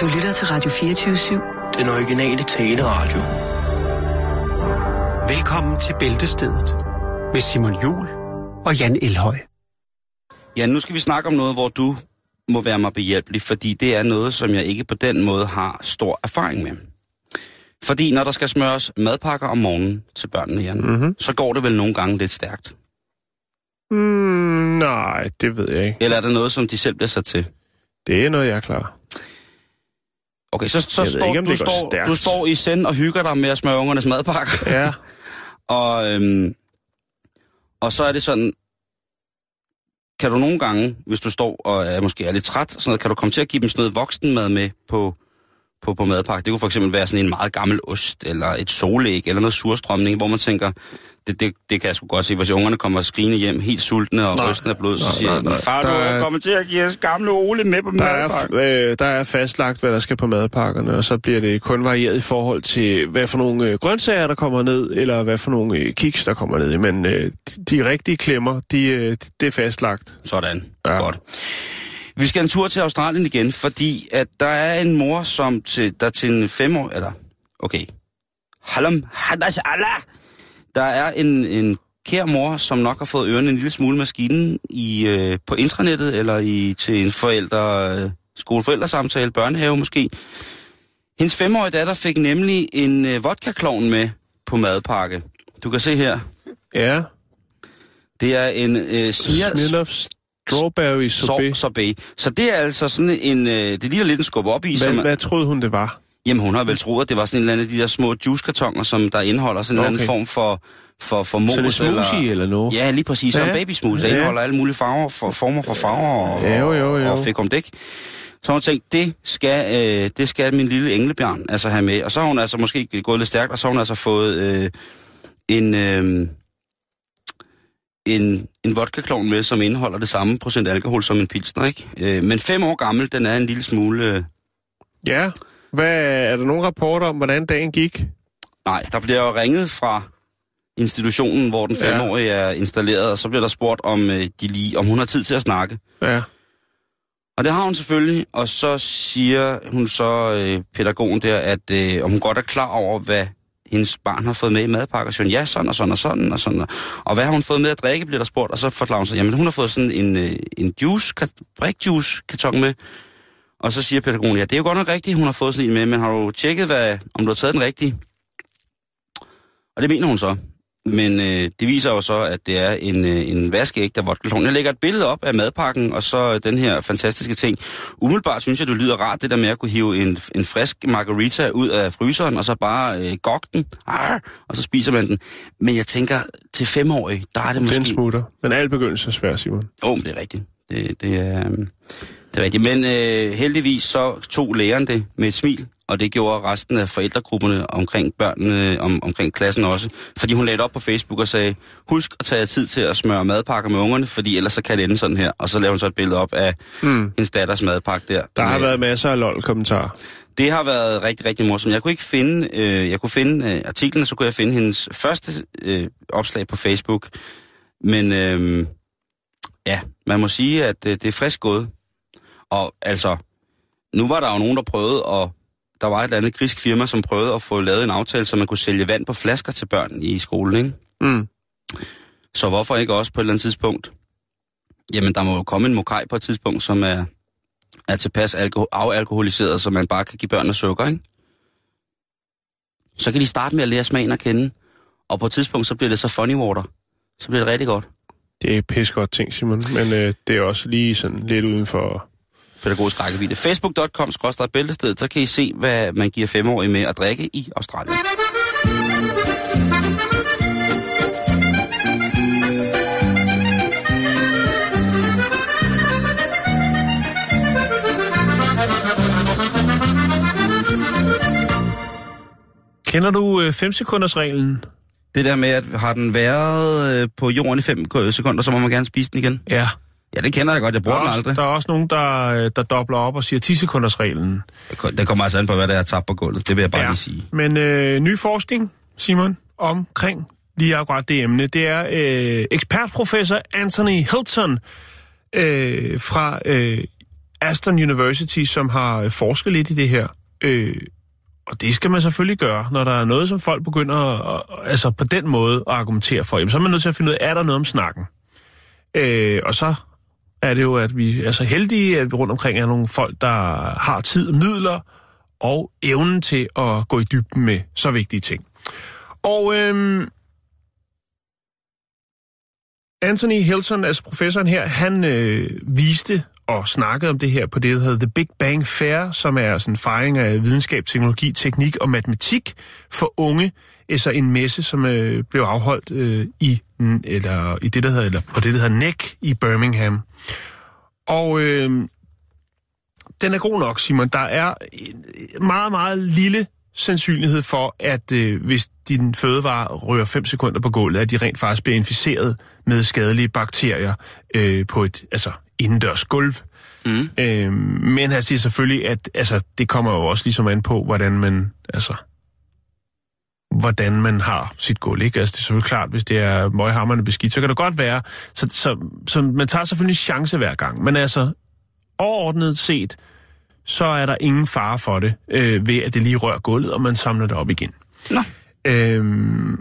Du lytter til Radio 24-7. Den originale taleradio. Velkommen til Bæltestedet med Simon Jul og Jan Elhøj. Ja, nu skal vi snakke om noget, hvor du må være mig behjælpelig, fordi det er noget, som jeg ikke på den måde har stor erfaring med. Fordi når der skal smøres madpakker om morgenen til børnene, Jan, mm-hmm. så går det vel nogle gange lidt stærkt. Mm, nej, det ved jeg ikke. Eller er det noget, som de selv bliver sat til? Det er noget, jeg er klar. Okay, så, så står, ikke, du, står, stærkt. du står i send og hygger dig med at smøre ungernes madpakker. Ja, Og, øhm, og så er det sådan, kan du nogle gange, hvis du står og er måske er lidt træt, sådan noget, kan du komme til at give dem sådan noget voksenmad med på, på, på madpakke. Det kunne for eksempel være sådan en meget gammel ost, eller et solæg, eller noget surstrømning, hvor man tænker, det, det, det kan jeg sgu godt se, hvis ungerne kommer skrigende hjem, helt sultne, og Nej. rysten af blod, så Nej, siger nej, far, du Der er er- kommet til at give os gamle Ole med på der er, madpakken. øh, der er fastlagt, hvad der skal på madpakkerne, og så bliver det kun varieret i forhold til, hvad for nogle øh, grøntsager, der kommer ned, eller hvad for nogle øh, kiks, der kommer ned. Men øh, de, de rigtige klemmer, de, øh, det er fastlagt. Sådan. Ja. Godt. Vi skal en tur til Australien igen, fordi at der er en mor, som til, der til en fem år, eller, okay, halam, hadas Allah, der er en, en kær mor, som nok har fået ørerne en lille smule maskinen i, øh, på intranettet, eller i, til en forældre, øh, skoleforældresamtale, børnehave måske. Hendes femårige datter fik nemlig en øh, vodka med på madpakke. Du kan se her, Ja, det er en øh, Smirnoff Smirnoff Strawberry Sorbet. sorbet. Så det er altså sådan en, øh, det ligner lidt en skub op i, som, Hvad, hvad troede hun, det var? Jamen hun har vel troet, at det var sådan en eller anden af de der små juicekartoner, som der indeholder sådan en Okay. eller anden form for, for, for mos. Så det er smoothie eller, eller noget? Ja, lige præcis. Som Ja. ja. baby smoothie. Der Ja. indeholder alle mulige farver, for, former for farver og, Ja, jo, jo, jo. og fik om dæk. Så hun tænkte, det skal, øh, det skal min lille englebjørn altså have med. Og så har hun altså måske gået lidt stærkt, og så har hun altså fået øh, en, øh, en, en vodka med, som indeholder det samme procent alkohol som en pilsner, ikke? Øh, men fem år gammel, den er en lille smule... Øh, Ja. Hvad, er der nogen rapporter om, hvordan dagen gik? nej, der bliver jo ringet fra institutionen, hvor den Ja. femårige er installeret, og så bliver der spurgt, om, øh, de lige, om hun har tid til at snakke. Ja. Og det har hun selvfølgelig, og så siger hun så, øh, pædagogen der, at øh, om hun godt er klar over, hvad hendes barn har fået med i madpakker. Så siger hun, ja, sådan og sådan og sådan og sådan. Og hvad har hun fået med at drikke, bliver der spurgt. Og så forklarer hun sig, jamen hun har fået sådan en, øh, en juice, brik-juice karton med. Og så siger pædagogen, ja, det er jo godt nok rigtigt, hun har fået sådan en med, men har du tjekket, hvad, om du har taget den rigtige? Og det mener hun så. Men øh, det viser jo så, at det er en, øh, en vaskeægte vodka Jeg lægger et billede op af madpakken, og så den her fantastiske ting. Umiddelbart synes jeg, det lyder rart, det der med at kunne hive en, en frisk margarita ud af fryseren, og så bare øh, gokke den, arr, og så spiser man den. Men jeg tænker, til femårige, der er det måske... Den smutter. Men alt begyndelse er svært, Simon. Åh, oh, det er rigtigt. Det, det, er, øhm, det er rigtigt. Men øh, heldigvis så tog læreren det med et smil, og det gjorde resten af forældregrupperne omkring børnene, om, omkring klassen også. Fordi hun lagde det op på Facebook og sagde, husk at tage tid til at smøre madpakker med ungerne, fordi ellers så kan det ende sådan her. Og så lavede hun så et billede op af mm. hendes datters madpakke der. Der har Med- været masser af lol-kommentarer. det har været rigtig, rigtig morsomt. Jeg kunne ikke finde, øh, jeg kunne finde øh, artiklen, så kunne jeg finde hendes første øh, opslag på Facebook. Men øh, ja, man må sige, at øh, det er frisk gået. Og altså, nu var der jo nogen, der prøvede, og der var et eller andet grisk firma, som prøvede at få lavet en aftale, så man kunne sælge vand på flasker til børn i skolen, ikke? Mm. Så hvorfor ikke også på et eller andet tidspunkt? Jamen, der må jo komme en mokaj på et tidspunkt, som er, er tilpas alkohol, avalkoholiseret, så man bare kan give børnene sukker, ikke? Så kan de starte med at lære smagen at kende, og på et tidspunkt, så bliver det så funny water. Så bliver det rigtig godt. Det er pis godt ting, Simon. Men øh, det er også lige sådan lidt uden for... Pædagogisk rækkevidde. Facebook.com bæltested, så kan I se, hvad man giver femårige med at drikke i Australien. Kender du 5-sekunders-reglen? Det der med, at har den været øh, på jorden i 5 sekunder, så må man gerne spise den igen. Ja. Ja, det kender jeg godt. Jeg Der bruger er, den også, aldrig. der er også nogen, der, øh, der dobler op og siger 10-sekunders-reglen. Det kommer altså an på, hvad der er tabt på gulvet. Det vil jeg bare ja. lige sige. Men øh, ny forskning, Simon, omkring lige akkurat det emne, det er øh, ekspertprofessor Anthony Hilton øh, fra øh, Aston University, som har øh, forsket lidt i det her. Øh, og det skal man selvfølgelig gøre, når der er noget, som folk begynder at, altså på den måde at argumentere for. Jamen, så er man nødt til at finde ud af, er der noget om snakken? Øh, og så er det jo, at vi er så heldige, at vi rundt omkring er nogle folk, der har tid og midler og evnen til at gå i dybden med så vigtige ting. Og øhm, Anthony Hilton, altså professoren her, han øh, viste og snakkede om det her på det, der hedder The Big Bang Fair, som er sådan en fejring af videnskab, teknologi, teknik og matematik for unge. Altså en messe, som øh, blev afholdt øh, i, eller, i det, der hedder, eller på det, der hedder NEC i Birmingham. Og øh, den er god nok, Simon. Der er en meget, meget lille sandsynlighed for, at øh, hvis din fødevare rører 5 sekunder på gulvet, at de rent faktisk bliver inficeret med skadelige bakterier øh, på et altså indendørs gulv. Mm. Øh, men han siger selvfølgelig, at altså, det kommer jo også ligesom an på, hvordan man, altså, hvordan man har sit gulv. Ikke? Altså, det er selvfølgelig klart, hvis det er møghammerne beskidt, så kan det godt være. Så, så, så man tager selvfølgelig en chance hver gang. Men altså, overordnet set, så er der ingen fare for det, øh, ved at det lige rører gulvet, og man samler det op igen. Nå. Øhm,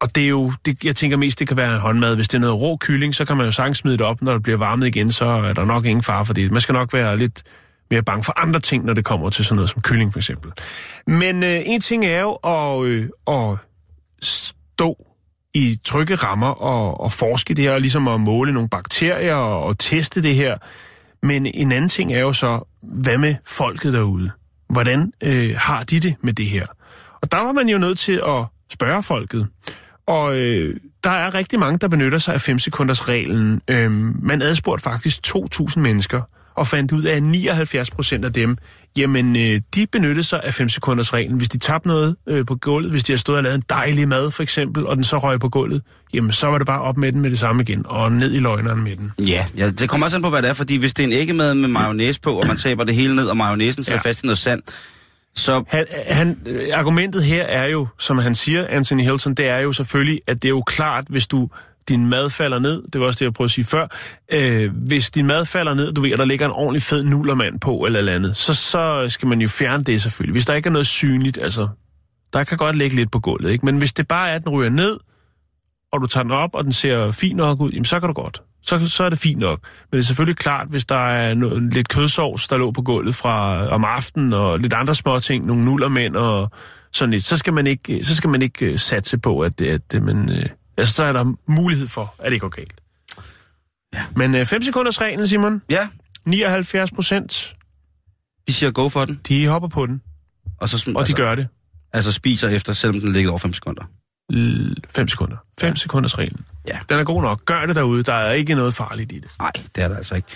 og det er jo, det, jeg tænker mest, det kan være håndmad. Hvis det er noget rå kylling, så kan man jo sagtens smide det op, når det bliver varmet igen, så er der nok ingen fare for det. Man skal nok være lidt mere bange for andre ting, når det kommer til sådan noget som kylling for eksempel. Men øh, en ting er jo at, øh, at stå i trygge rammer og, og forske det her, og ligesom at måle nogle bakterier og, og teste det her. Men en anden ting er jo så, hvad med folket derude? Hvordan øh, har de det med det her? Og der var man jo nødt til at spørge folket. Og øh, der er rigtig mange, der benytter sig af 5 sekunders reglen. Øh, man adspurgte faktisk 2.000 mennesker, og fandt ud af, at 79 procent af dem, jamen, øh, de benyttede sig af 5 sekunders reglen. Hvis de tabte noget øh, på gulvet, hvis de har stået og lavet en dejlig mad, for eksempel, og den så røg på gulvet, jamen, så var det bare op med den med det samme igen, og ned i løgneren med den. Ja, ja, det kommer også an på, hvad det er, fordi hvis det er en æggemad med mayonnaise på, og man taber det hele ned, og mayonnaisen sidder ja. fast i noget sand, så... Han, han, argumentet her er jo, som han siger, Anthony Hilton, det er jo selvfølgelig, at det er jo klart, hvis du din mad falder ned, det var også det, jeg prøvede at sige før, øh, hvis din mad falder ned, du ved, og der ligger en ordentlig fed nullermand på eller andet, så, så skal man jo fjerne det selvfølgelig. Hvis der ikke er noget synligt, altså, der kan godt ligge lidt på gulvet, ikke? Men hvis det bare er, at den ryger ned, og du tager den op, og den ser fin nok ud, jamen så kan du godt. Så, så er det fint nok. Men det er selvfølgelig klart, hvis der er noget, lidt kødsovs, der lå på gulvet fra om aftenen, og lidt andre små ting, nogle nullermænd og sådan lidt, så skal man ikke, så skal man ikke øh, satse på, at, at, øh, at man, øh, altså, så er der mulighed for, at det ikke går galt. Ja. Men 5 uh, sekunders reglen, Simon. Ja. 79 procent. De siger go for den. De hopper på den. Og, så, og altså, de gør det. Altså spiser efter, selvom den ligger over 5 sekunder. 5 sekunder. 5 ja. sekunders reglen. Ja. Den er god nok. Gør det derude. Der er ikke noget farligt i det. Nej, det er der altså ikke.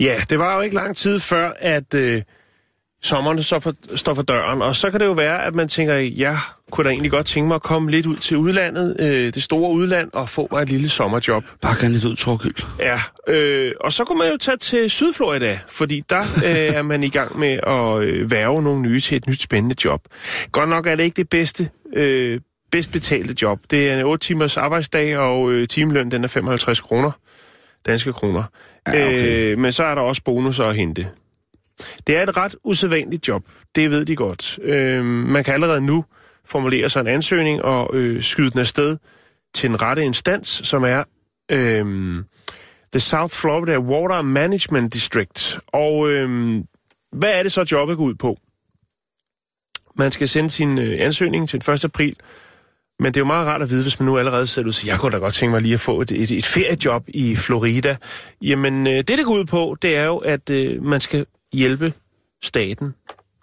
Ja, det var jo ikke lang tid før, at øh, sommeren så for, står for døren. Og så kan det jo være, at man tænker, jeg kunne da egentlig godt tænke mig at komme lidt ud til udlandet, øh, det store udland, og få mig et lille sommerjob. Bare gerne lidt ud, Torgild. Ja, øh, og så kunne man jo tage til Sydflorida, fordi der øh, er man i gang med at øh, værve nogle nye til et nyt spændende job. Godt nok er det ikke det bedste øh, bedst betalte job. Det er en 8 timers arbejdsdag, og øh, timeløn den er 55 kroner. Danske kroner. Ja, okay. øh, men så er der også bonusser at hente. Det er et ret usædvanligt job. Det ved de godt. Øh, man kan allerede nu formulere sig en ansøgning og øh, skyde den afsted til en rette instans, som er øh, The South Florida Water Management District. Og øh, hvad er det så, jobbet går ud på? Man skal sende sin øh, ansøgning til den 1. april men det er jo meget rart at vide, hvis man nu allerede sidder ud og jeg kunne da godt tænke mig lige at få et, et, et feriejob i Florida. Jamen, øh, det det går ud på, det er jo, at øh, man skal hjælpe staten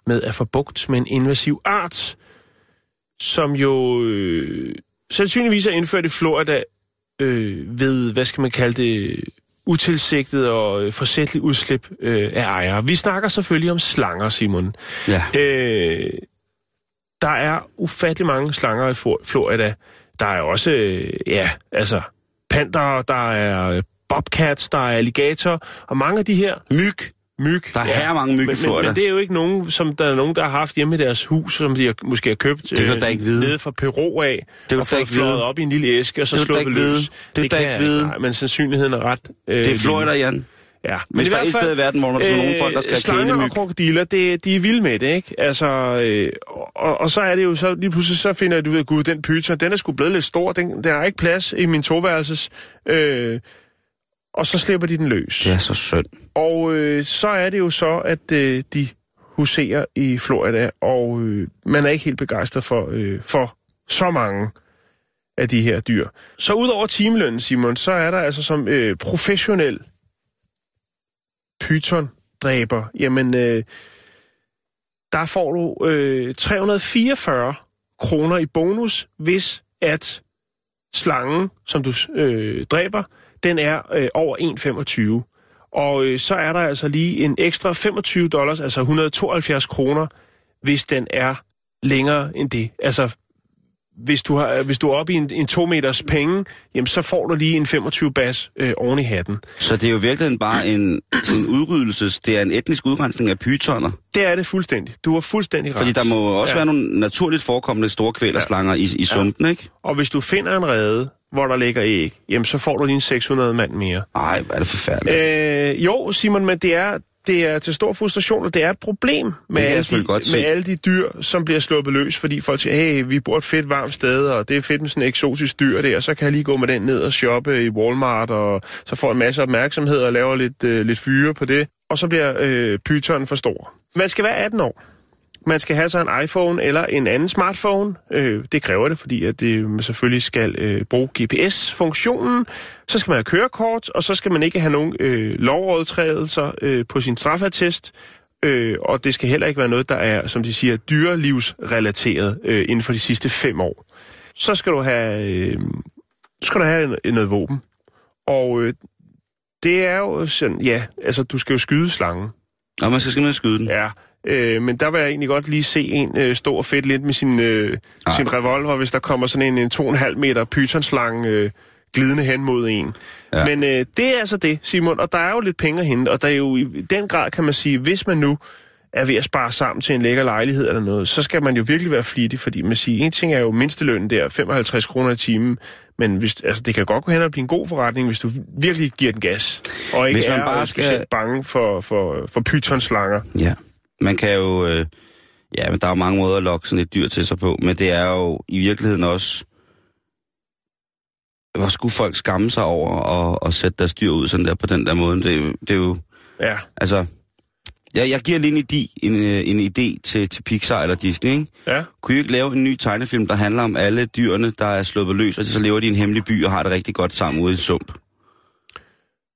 med at få bugt med en invasiv art, som jo øh, sandsynligvis er indført i Florida øh, ved, hvad skal man kalde det, utilsigtet og forsætteligt udslip øh, af ejere. Vi snakker selvfølgelig om slanger, Simon. Ja. Øh, der er ufattelig mange slanger i Florida. Der er også, øh, ja, altså, panter, der er bobcats, der er alligator, og mange af de her... Myg. Myg. Der er ja, mange myg men, i Florida. Men, men, det er jo ikke nogen, som der er nogen, der har haft hjemme i deres hus, som de har, måske har købt det kan øh, ikke vide. nede fra Peru af, det og fået flået op i en lille æske, og så slået løs. Det, det kan ikke vide. Nej, men sandsynligheden er ret... Øh, det er Florida, Jan. Ja, Hvis der er et sted i verden, hvor man øh, nogle folk, der skal have slanger og kælemyg. krokodiller, det, de er vilde med det, ikke? Altså, øh, og, og, så er det jo så, lige pludselig så finder du ud af, gud, den pyton, den er sgu blevet lidt stor, den, der er ikke plads i min toværelses, øh, og så slipper de den løs. Det er så synd. Og øh, så er det jo så, at øh, de huserer i Florida, og øh, man er ikke helt begejstret for, øh, for så mange af de her dyr. Så udover timelønnen, Simon, så er der altså som øh, professionel python-dræber, jamen, øh, der får du øh, 344 kroner i bonus, hvis at slangen, som du øh, dræber, den er øh, over 1,25. Og øh, så er der altså lige en ekstra 25 dollars, altså 172 kroner, hvis den er længere end det. Altså, hvis du, har, hvis du er oppe i en, en to meters penge, jamen så får du lige en 25 bas øh, oven i hatten. Så det er jo virkelig bare en, en udryddelses... Det er en etnisk udrensning af pytoner. Det er det fuldstændig. Du har fuldstændig ret. Fordi der må også Ja. ja. være nogle naturligt forekommende store kvælerslanger i, i sumpen, ikke? Og hvis du finder en rede, hvor der ligger æg, jamen så får du en 600 mand mere. Ej, hvor er det forfærdeligt. Øh, jo, Simon, men det er, det er til stor frustration, og det er et problem med, alle de, godt med alle de dyr, som bliver sluppet løs, fordi folk siger, hey, vi bor et fedt varmt sted, og det er fedt med sådan en eksotisk dyr der, og så kan jeg lige gå med den ned og shoppe i Walmart, og så får en masse opmærksomhed og laver lidt, øh, lidt fyre på det, og så bliver øh, pytonen for stor. Man skal være 18 år. Man skal have sig en iPhone eller en anden smartphone. Øh, det kræver det, fordi at det, man selvfølgelig skal øh, bruge GPS-funktionen. Så skal man have kørekort, og så skal man ikke have nogen øh, lovovertrædelser øh, på sin strafattest. Øh, og det skal heller ikke være noget, der er, som de siger, dyrelivsrelateret øh, inden for de sidste fem år. Så skal du have, øh, skal du have en- noget våben. Og øh, det er jo sådan, ja, altså du skal jo skyde slangen. Og man skal simpelthen skyde den. Ja, øh, men der vil jeg egentlig godt lige se en øh, stor fedt lidt med sin, øh, sin revolver, hvis der kommer sådan en, en 2,5 meter pythonslange øh, glidende hen mod en. Ja. Men øh, det er altså det, Simon, og der er jo lidt penge at hente, og der er jo i den grad, kan man sige, hvis man nu er ved at spare sammen til en lækker lejlighed eller noget, så skal man jo virkelig være flittig, fordi man siger, en ting er jo mindstelønnen der, 55 kroner i timen, men hvis, altså, det kan godt gå hen og blive en god forretning, hvis du virkelig giver den gas, og ikke Hvis man er bare skal- bange for, for, for pythonslanger. Ja. Man kan jo... Øh, ja, men der er jo mange måder at lokke sådan et dyr til sig på, men det er jo i virkeligheden også... Hvor skulle folk skamme sig over at, at sætte deres dyr ud sådan der på den der måde? Det, er det er jo... Ja, Altså... Jeg, jeg giver lige en idé, en, øh, en idé til, til Pixar eller Disney, ikke? ja. Kunne I ikke lave en ny tegnefilm, der handler om alle dyrene, der er sluppet løs, og så lever de i en hemmelig by og har det rigtig godt sammen ude i sump?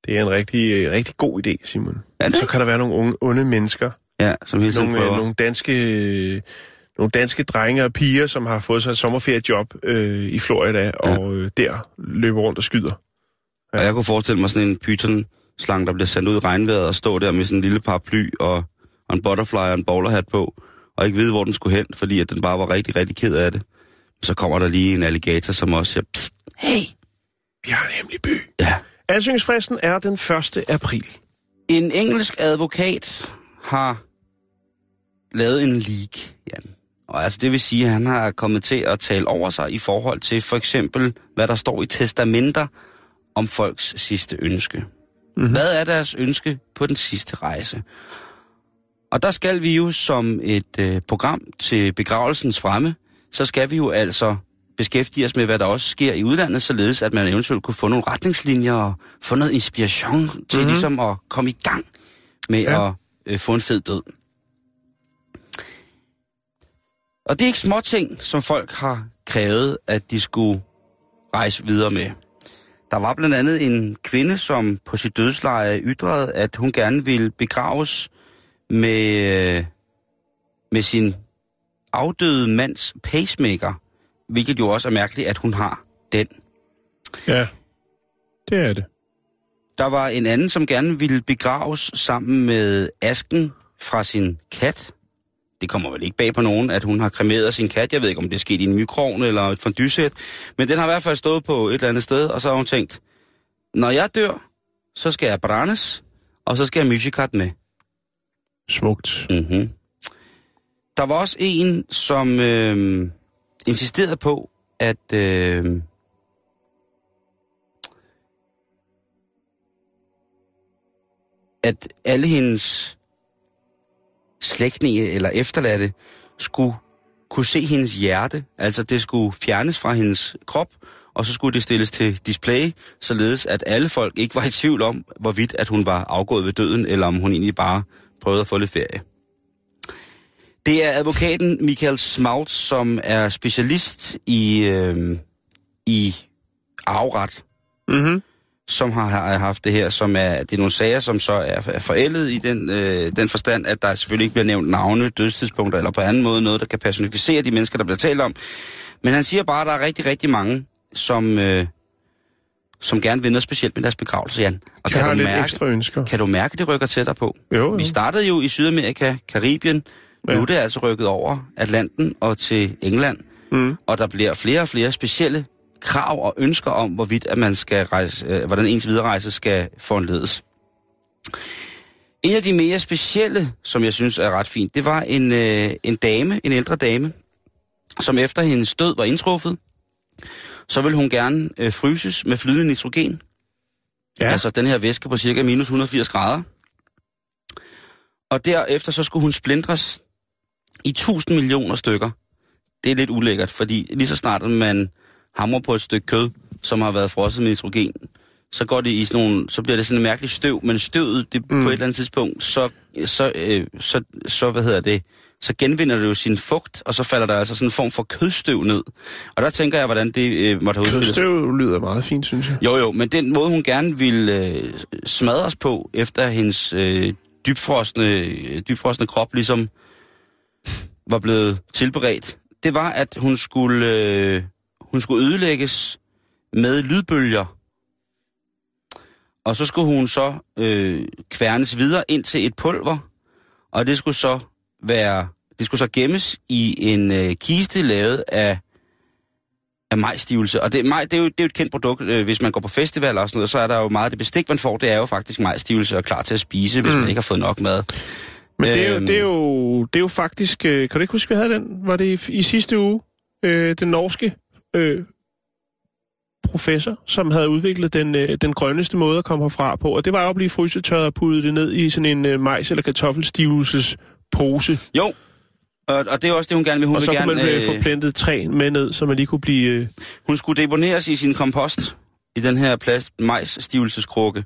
Det er en rigtig, rigtig god idé, Simon. Det? Så kan der være nogle unge, onde mennesker, Ja, som hele nogle, øh, prøver. nogle, danske, nogle danske drenge og piger, som har fået sig et sommerferiejob øh, i Florida, ja. og øh, der løber rundt og skyder. Og jeg kunne forestille mig sådan en python slange, der bliver sendt ud i regnvejret og stå der med sådan en lille paraply og, og en butterfly og en bowlerhat på, og ikke vide, hvor den skulle hen, fordi at den bare var rigtig, rigtig ked af det. Så kommer der lige en alligator, som også siger, Psst, hey, Vi har en hemmelig by. ja. Ansøgningsfristen er den 1. april. En engelsk advokat har lavet en leak, Jan. Og altså det vil sige, at han har kommet til at tale over sig i forhold til for eksempel, hvad der står i testamenter om folks sidste ønske. Mm-hmm. Hvad er deres ønske på den sidste rejse? Og der skal vi jo som et øh, program til begravelsens fremme, så skal vi jo altså beskæftige os med, hvad der også sker i udlandet, således at man eventuelt kunne få nogle retningslinjer og få noget inspiration til mm-hmm. ligesom at komme i gang med Ja. at øh, få en fed død. Og det er ikke små ting, som folk har krævet, at de skulle rejse videre med. Der var blandt andet en kvinde, som på sit dødsleje ytrede, at hun gerne ville begraves med, øh, med sin afdøde mands pacemaker, hvilket jo også er mærkeligt, at hun har den. Ja, det er det. Der var en anden, som gerne ville begraves sammen med asken fra sin kat. Det kommer vel ikke bag på nogen, at hun har kremeret sin kat. Jeg ved ikke, om det er sket i en mikroovn eller et fondysæt. Men den har i hvert fald stået på et eller andet sted, og så har hun tænkt, når jeg dør, så skal jeg brændes, og så skal jeg musikat med. Smukt. Mm-hmm. Der var også en, som øh, insisterede på, at øh, at alle hendes slægtninge eller efterladte skulle kunne se hendes hjerte. Altså det skulle fjernes fra hendes krop, og så skulle det stilles til display, således at alle folk ikke var i tvivl om, hvorvidt at hun var afgået ved døden, eller om hun egentlig bare prøvede at få lidt ferie. Det er advokaten Michael Smaut, som er specialist i, øh, i arveret, Mm-hmm som har, har haft det her, som er, det er nogle sager, som så er, er forældet i den, øh, den forstand, at der selvfølgelig ikke bliver nævnt navne, dødstidspunkter eller på anden måde noget, der kan personificere de mennesker, der bliver talt om. Men han siger bare, at der er rigtig, rigtig mange, som, øh, som gerne vil noget specielt med deres begravelse, Jan. Og har kan du, mærke, ekstra ønsker. kan du mærke, det rykker tættere på? Jo, jo. Vi startede jo i Sydamerika, Karibien. Ja. Nu er det altså rykket over Atlanten og til England. Mm. Og der bliver flere og flere specielle krav og ønsker om, hvorvidt at man skal rejse, øh, hvordan ens vidererejse skal foranledes. En af de mere specielle, som jeg synes er ret fint, det var en, øh, en dame, en ældre dame, som efter hendes død var indtruffet, så ville hun gerne øh, fryses med flydende nitrogen. Ja. Altså den her væske på cirka minus 180 grader. Og derefter så skulle hun splindres i 1000 millioner stykker. Det er lidt ulækkert, fordi lige så snart man hamrer på et stykke kød, som har været frosset med nitrogen, så går det i sådan nogle, så bliver det sådan en mærkelig støv, men støvet, det, mm. på et eller andet tidspunkt, så, så, øh, så, så, hvad hedder det, så genvinder det jo sin fugt, og så falder der altså sådan en form for kødstøv ned. Og der tænker jeg, hvordan det øh, måtte have udspillet. Kødstøv lyder meget fint, synes jeg. Jo, jo, men den måde, hun gerne ville øh, smadres på, efter hendes øh, dybfrostende, øh, dybfrostende krop ligesom var blevet tilberedt, det var, at hun skulle, øh, hun skulle ødelægges med lydbølger. Og så skulle hun så øh, kværnes videre ind til et pulver, og det skulle så være, det skulle så gemmes i en øh, kiste lavet af af majstivelse. Og det, maj, det, er jo, det er jo et kendt produkt, øh, hvis man går på festival og sådan noget, så er der jo meget af det bestik, man får, det er jo faktisk majstivelse og klar til at spise, hvis mm. man ikke har fået nok mad. Men det er, jo, Øhm. det, er jo, det er jo faktisk... Øh, kan du ikke huske, vi havde den? Var det i, i sidste uge? Øh, den norske øh, professor, som havde udviklet den, øh, den grønneste måde at komme herfra på. Og det var jo at blive frysetørret og puttet det ned i sådan en øh, majs- eller kartoffelstivelse pose. Jo, og, og det er også det, hun gerne vil. Hun, og vil så kunne gerne, man øh, få øh, plantet træ med ned, så man lige kunne blive... Øh, hun skulle deponeres i sin kompost, i den her plast majs-stivelseskrukke.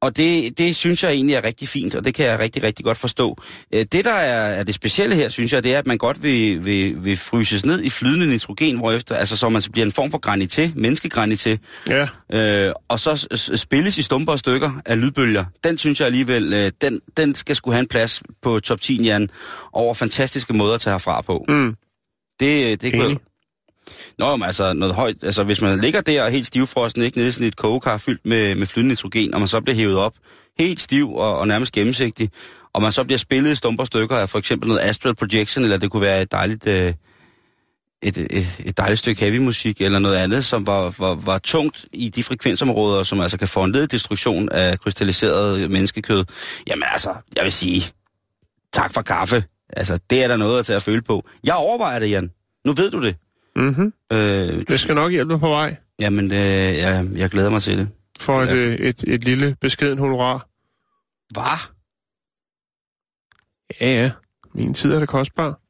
Og det, det synes jeg egentlig er rigtig fint, og det kan jeg rigtig, rigtig godt forstå. Øh, Det, der er, er det specielle her, synes jeg, det er, at man godt vil, vil, vil fryses ned i flydende nitrogen, hvorefter, altså så man så bliver en form for granité, menneskegranité, ja, øh, og så spilles i stumper og stykker af lydbølger. Den synes jeg alligevel, øh, den, den skal skulle have en plads på top 10 Jan, over fantastiske måder at tage herfra på. mm, Det, øh, det kunne jeg... Nå, men altså noget højt, altså hvis man ligger der og helt stivfrosten, ikke nede i sådan et kogekar fyldt med, med flydende nitrogen, og man så bliver hævet op, helt stiv og, og nærmest gennemsigtig, og man så bliver spillet i stumper stykker af for eksempel noget astral projection, eller det kunne være et dejligt, øh, et, et, et dejligt stykke heavy musik, eller noget andet, som var, var, var tungt i de frekvensområder, som altså kan foranlede destruktion af krystalliseret menneskekød. Jamen altså, jeg vil sige, tak for kaffe. Altså, det er der noget at tage at føle på. Jeg overvejer det, Jan. Nu ved du det mm-hmm. Øh, det skal nok hjælpe på vej Jamen, øh, jeg, jeg glæder mig til det. for et, øh, et, et lille beskeden honorar. Hvad? Ja, ja. Min tid er det kostbar.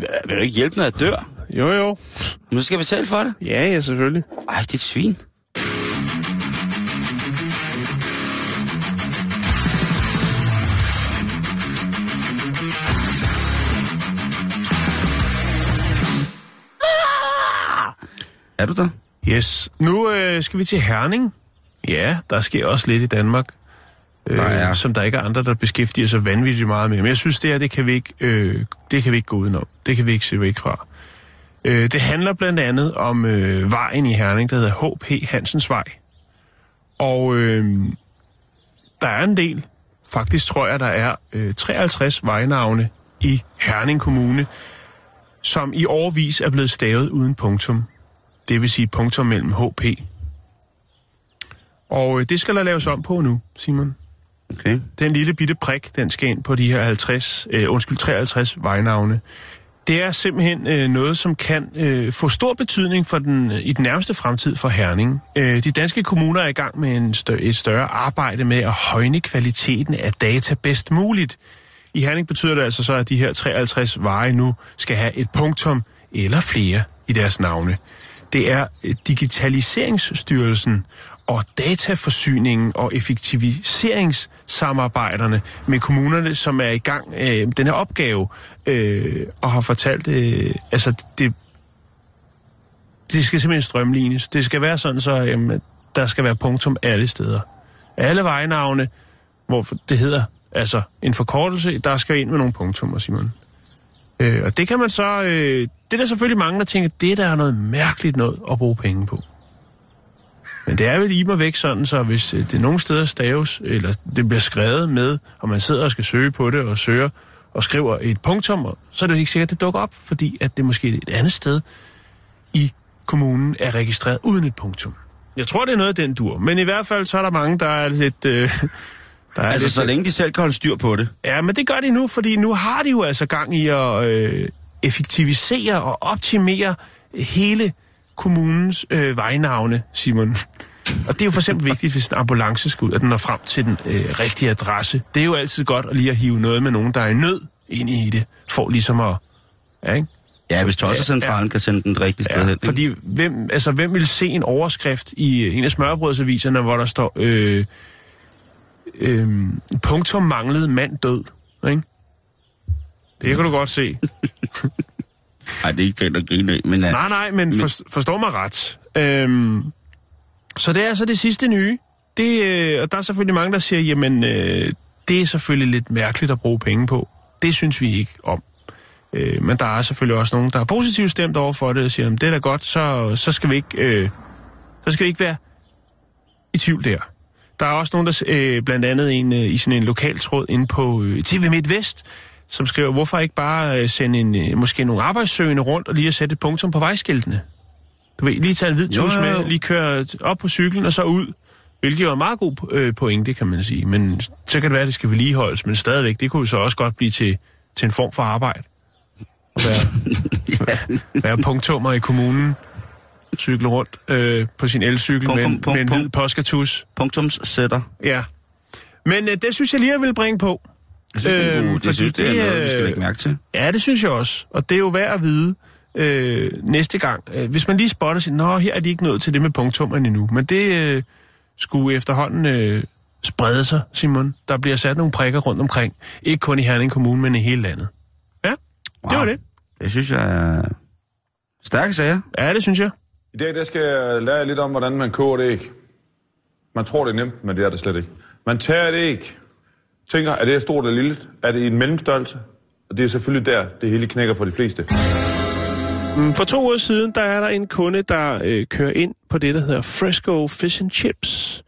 Vil vil du ikke hjælpe, når jeg dør? Jo, jo. Nu skal jeg betale for det? Ja, ja, selvfølgelig. Ej, det er et svin. Er du der? Yes. Nu øh, skal vi til Herning. Ja, der sker også lidt i Danmark. Øh, Der er. Som der ikke er andre, der beskæftiger sig vanvittigt meget med. Men jeg synes, det her, det kan vi ikke, øh, det kan vi ikke gå udenom. Det kan vi ikke se væk fra. Øh, det handler blandt andet om øh, vejen i Herning, der hedder H.P. Hansens Vej. Og øh, der er en del. Faktisk tror jeg, der er øh, 53 vejnavne i Herning Kommune, som i årvis er blevet stavet uden punktum. Det vil sige punktum mellem HP. Og øh, det skal der laves om på nu, Simon. Okay. Den lille bitte prik, den skal ind på de her 50, øh, undskyld, 53 vejnavne. det er simpelthen øh, noget, som kan øh, få stor betydning for den øh, i den nærmeste fremtid for Herning. Øh, de danske kommuner er i gang med en stør, et større arbejde med at højne kvaliteten af data bedst muligt. I Herning betyder det altså så, at de her 53 veje nu skal have et punktum eller flere i deres navne. Det er øh, Digitaliseringsstyrelsen og dataforsyningen og effektiviseringssamarbejderne med kommunerne, som er i gang øh, den her opgave, øh, og har fortalt, øh, altså det, det skal simpelthen strømlignes. Det skal være sådan, så øh, der skal være punktum alle steder. Alle vejnavne, hvor det hedder, altså en forkortelse, der skal ind med nogle punktummer, Simon. Øh, og det kan man så, øh, det er der selvfølgelig mange, der tænker, det der er noget mærkeligt noget at bruge penge på. Men det er vel i mig væk sådan, så hvis det det nogle steder staves, eller det bliver skrevet med, og man sidder og skal søge på det, og søger og skriver et punktum, så er det ikke sikkert, at det dukker op, fordi at det måske et andet sted i kommunen er registreret uden et punktum. Jeg tror, det er noget af den dur. Men i hvert fald, så er der mange, der er lidt... Øh, der er altså, lidt, så længe de selv kan holde styr på det. Ja, men det gør de nu, fordi nu har de jo altså gang i at øh, effektivisere og optimere hele kommunens øh, vejnavne, Simon. Og det er jo for eksempel vigtigt, hvis en ambulance skal ud, at den når frem til den øh, rigtige adresse. Det er jo altid godt at lige at hive noget med nogen, der er i nød ind i det, for ligesom at... Ja, ikke? Ja, hvis Tossecentralen ja, kan sende den rigtige sted ja, hen. Fordi hvem, altså, hvem vil se en overskrift i en af smørbrødsaviserne, hvor der står, øh, øh, punktum manglet mand død, ikke? Det kan du godt se. Nej, det er ikke det, der griner men... Nej, nej, men, men... For, forstår mig ret. Øhm, så det er altså det sidste nye. Det, øh, og der er selvfølgelig mange, der siger, jamen, øh, det er selvfølgelig lidt mærkeligt at bruge penge på. Det synes vi ikke om. Øh, men der er selvfølgelig også nogen, der er positivt stemt over for det, og siger, at det er da godt, så, så, skal vi ikke, øh, så skal vi ikke være i tvivl der. Der er også nogen, der øh, blandt andet en, øh, i sådan en lokal tråd inde på øh, TV MidtVest, som skriver, hvorfor ikke bare øh, sende en, øh, måske nogle arbejdssøgende rundt og lige at sætte et punktum på vejskiltene? Du ved, lige tage en hvid tus med, lige køre op på cyklen og så ud. Hvilket er meget god øh, pointe, kan man sige. Men så kan det være, at det skal vedligeholdes, men stadigvæk, det kunne så også godt blive til, til en form for arbejde. At være, ja. være punktummer i kommunen, cykle rundt øh, på sin elcykel punktum, med, punkt, med en hvid påskatus. Punktumssætter. Ja. Men øh, det synes jeg lige, jeg vil bringe på. Jeg synes, det er, det, synes, det er noget, vi skal lægge mærke til. Ja, det synes jeg også. Og det er jo værd at vide øh, næste gang. Øh, hvis man lige spotter sig, nå, her er de ikke nået til det med punktummerne endnu. Men det øh, skulle efterhånden øh, sprede sig, Simon. Der bliver sat nogle prikker rundt omkring. Ikke kun i Herning Kommune, men i hele landet. Ja, wow. det var det. Det synes jeg er stærke sager. Ja, det synes jeg. I dag der skal jeg lære lidt om, hvordan man koger det æg. Man tror, det er nemt, men det er det slet ikke. Man tager det æg, tænker, er det stort eller lille? Er det i en mellemstørrelse? Og det er selvfølgelig der, det hele knækker for de fleste. Mm, for to år siden, der er der en kunde, der øh, kører ind på det, der hedder Fresco Fish and Chips.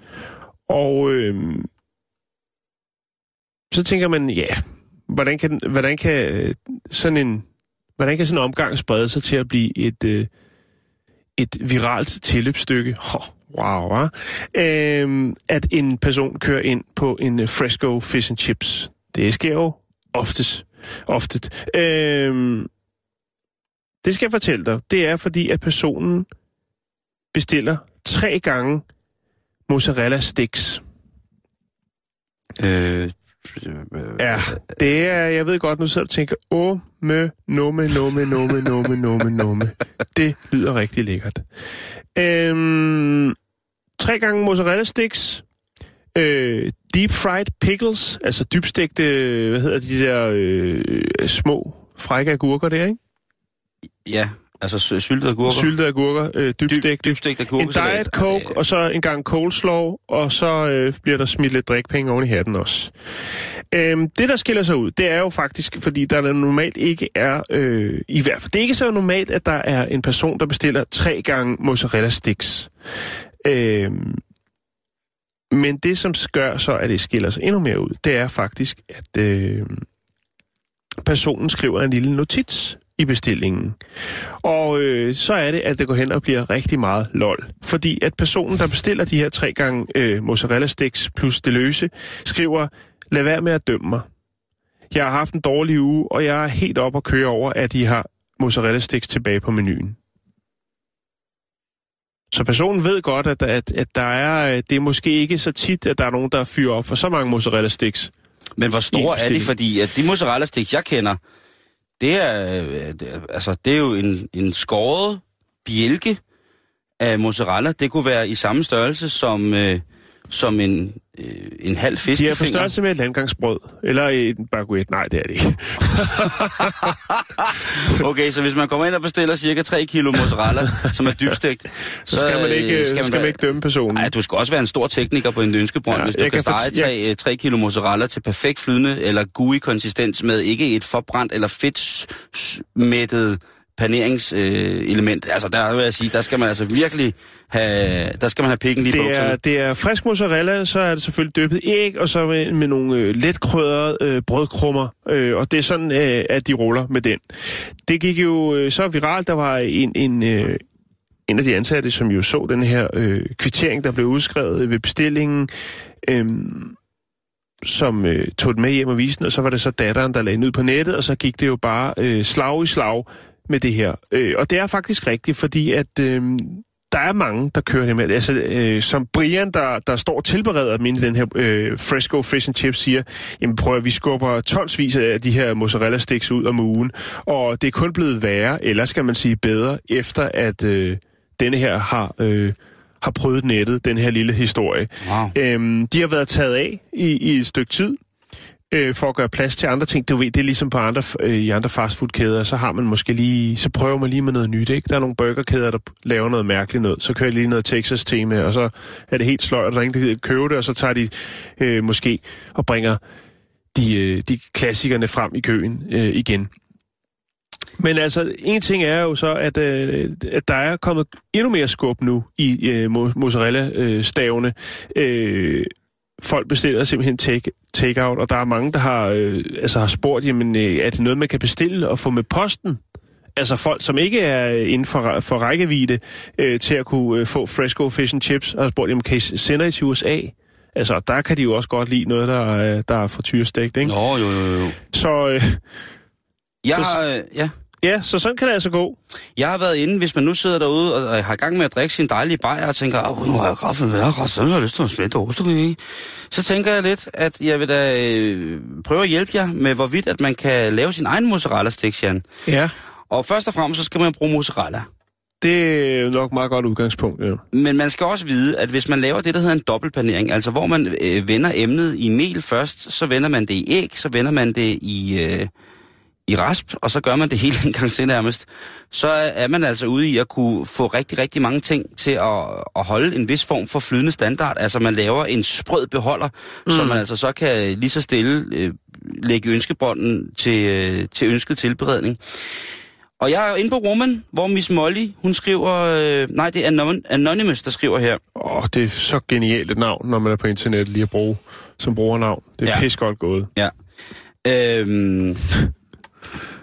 Og øh, så tænker man, ja, hvordan kan, hvordan kan øh, sådan en hvordan kan sådan en omgang sprede sig til at blive et, øh, et viralt tilløbsstykke? Oh, wow, wow. Øh, at en person kører ind på en uh, Fresco Fish and Chips. Det sker jo oftest. Oftet. Øh, det skal jeg fortælle dig. Det er fordi, at personen bestiller tre gange mozzarella sticks. Øh, ja, det er, jeg ved godt, nu sidder og tænker, åh, mø, numme, numme, numme, numme, numme, numme. Det lyder rigtig lækkert. Øhm, tre gange mozzarella sticks, øh, deep fried pickles, altså dybstegte, hvad hedder de der øh, små frække agurker der, ikke? Ja, altså syltede agurker. Syltede agurker, øh, dybstegte. Dyb, dybstegte agurker. En diet coke, og så en gang coleslaw, og så øh, bliver der smidt lidt drikpenge oven i hatten også. Øhm, det, der skiller sig ud, det er jo faktisk, fordi der normalt ikke er, øh, i hvert fald, det er ikke så normalt, at der er en person, der bestiller tre gange mozzarella sticks. Øhm, men det, som gør så, at det skiller sig endnu mere ud, det er faktisk, at øh, personen skriver en lille notits i bestillingen. Og øh, så er det, at det går hen og bliver rigtig meget lol. Fordi at personen, der bestiller de her tre gange øh, mozzarella sticks plus det løse, skriver, lad være med at dømme mig. Jeg har haft en dårlig uge, og jeg er helt op og køre over, at de har mozzarella sticks tilbage på menuen. Så personen ved godt, at, at, at der er, øh, det er måske ikke så tit, at der er nogen, der fyrer op for så mange mozzarella sticks. Men hvor store er de? Fordi at de mozzarella sticks, jeg kender, det er, øh, det altså, det er jo en, en skåret bjælke af mozzarella. Det kunne være i samme størrelse som, øh, som en, øh, en halv De fiskefinger. er på størrelse med et landgangsbrød. Eller en baguette. Nej, det er det ikke. Okay, så hvis man kommer ind og bestiller cirka 3 kilo mozzarella, som er dybstegt, Så skal man ikke, øh, skal man, skal man ikke dømme personen. Nej, du skal også være en stor tekniker på en ønskebrønd, Ja, hvis du jeg kan kan stege fort- 3, 3 kilo mozzarella til perfekt flydende eller gooey konsistens med ikke et forbrændt eller fedtmættet paneringselement. Øh, altså der vil jeg sige, der skal man altså virkelig have, der skal man have pikken lige Det er, bukserne. det er frisk mozzarella, så er det selvfølgelig dyppet i æg, og så med, med nogle øh, let krydrede øh, brødkrummer. Øh, og det er sådan, øh, at de ruller med den. Det gik jo øh, så viralt, der var en, en, øh, en af de ansatte, som jo så den her øh, kvittering, der blev udskrevet ved bestillingen, øh, som øh, tog den med hjem og viste den, og så var det så datteren, der lagde den ud på nettet, og så gik det jo bare øh, slag i slag med det her. Øh, og det er faktisk rigtigt, fordi at øh, der er mange, der kører det med. Altså, øh, som Brian, der, der står og tilbereder dem inde i den her øh, Fresco Fish and Chips, siger, jamen prøv at vi skubber tonsvis af de her mozzarella sticks ud om ugen, og det er kun blevet værre, eller skal man sige bedre, efter at øh, denne her har... Øh, har prøvet nettet, den her lille historie. Wow. Øhm, de har været taget af i, i et stykke tid, øh, for at gøre plads til andre ting. Du ved, det er ligesom på andre, øh, i andre fastfoodkæder, så har man måske lige, så prøver man lige med noget nyt, ikke? Der er nogle burgerkæder, der laver noget mærkeligt noget. Så kører de lige noget Texas-tema, og så er det helt sløjt, og der er ingen, der gider købe det, og så tager de øh, måske og bringer de, øh, de klassikerne frem i køen øh, igen. Men altså, en ting er jo så, at, øh, at der er kommet endnu mere skub nu i øh, mozzarella-stavene. Øh, øh, folk bestiller simpelthen take, take-out, og der er mange, der har, øh, altså har spurgt, jamen, øh, er det noget, man kan bestille og få med posten? Altså folk, som ikke er inden for, for rækkevidde øh, til at kunne øh, få Fresco Fish and Chips, og har spurgt, jamen, kan I sende til USA? Altså, der kan de jo også godt lide noget, der, er- der er frityrestegt, ikke? Nå, jo, jo, jo. Så øh, Jeg Så- har, øh, ja, ja, så sådan kan det altså gå. Jeg har været inde, hvis man nu sidder derude og i gang med at drikke sin dejlige bajer og tænker, åh, nu har jeg kraft med ret, så har jeg lyst til at smelte ostermælk. Så tænker jeg lidt, at jeg vil da øh, prøve at hjælpe jer med, hvorvidt at man kan lave sin egen mozzarella sticks, Jan. Ja. Og først og fremmest, så skal man bruge mozzarella. Det er nok et meget godt udgangspunkt, ja. Men man skal også vide, at hvis man laver det, der hedder en dobbeltpanering, altså hvor man øh, vender emnet i mel først, så vender man det i æg, så vender man det i, øh, i rasp, og så gør man det hele en gang til nærmest, så er man altså ude i at kunne få rigtig, rigtig mange ting til at, at holde en vis form for flydende standard. Altså man laver en sprød beholder, mm. som man altså så kan lige så stille øh, lægge ønskebånden til, øh, til ønsket tilberedning. Og jeg er inde på Woman, hvor Miss Molly, hun skriver... Øh, nej, det er Anon- Anonymous, der skriver her. Åh, det er så genialt et navn, når man er på internet lige at bruge som brugernavn. Det er ja. pis godt gået. Ja. Øhm,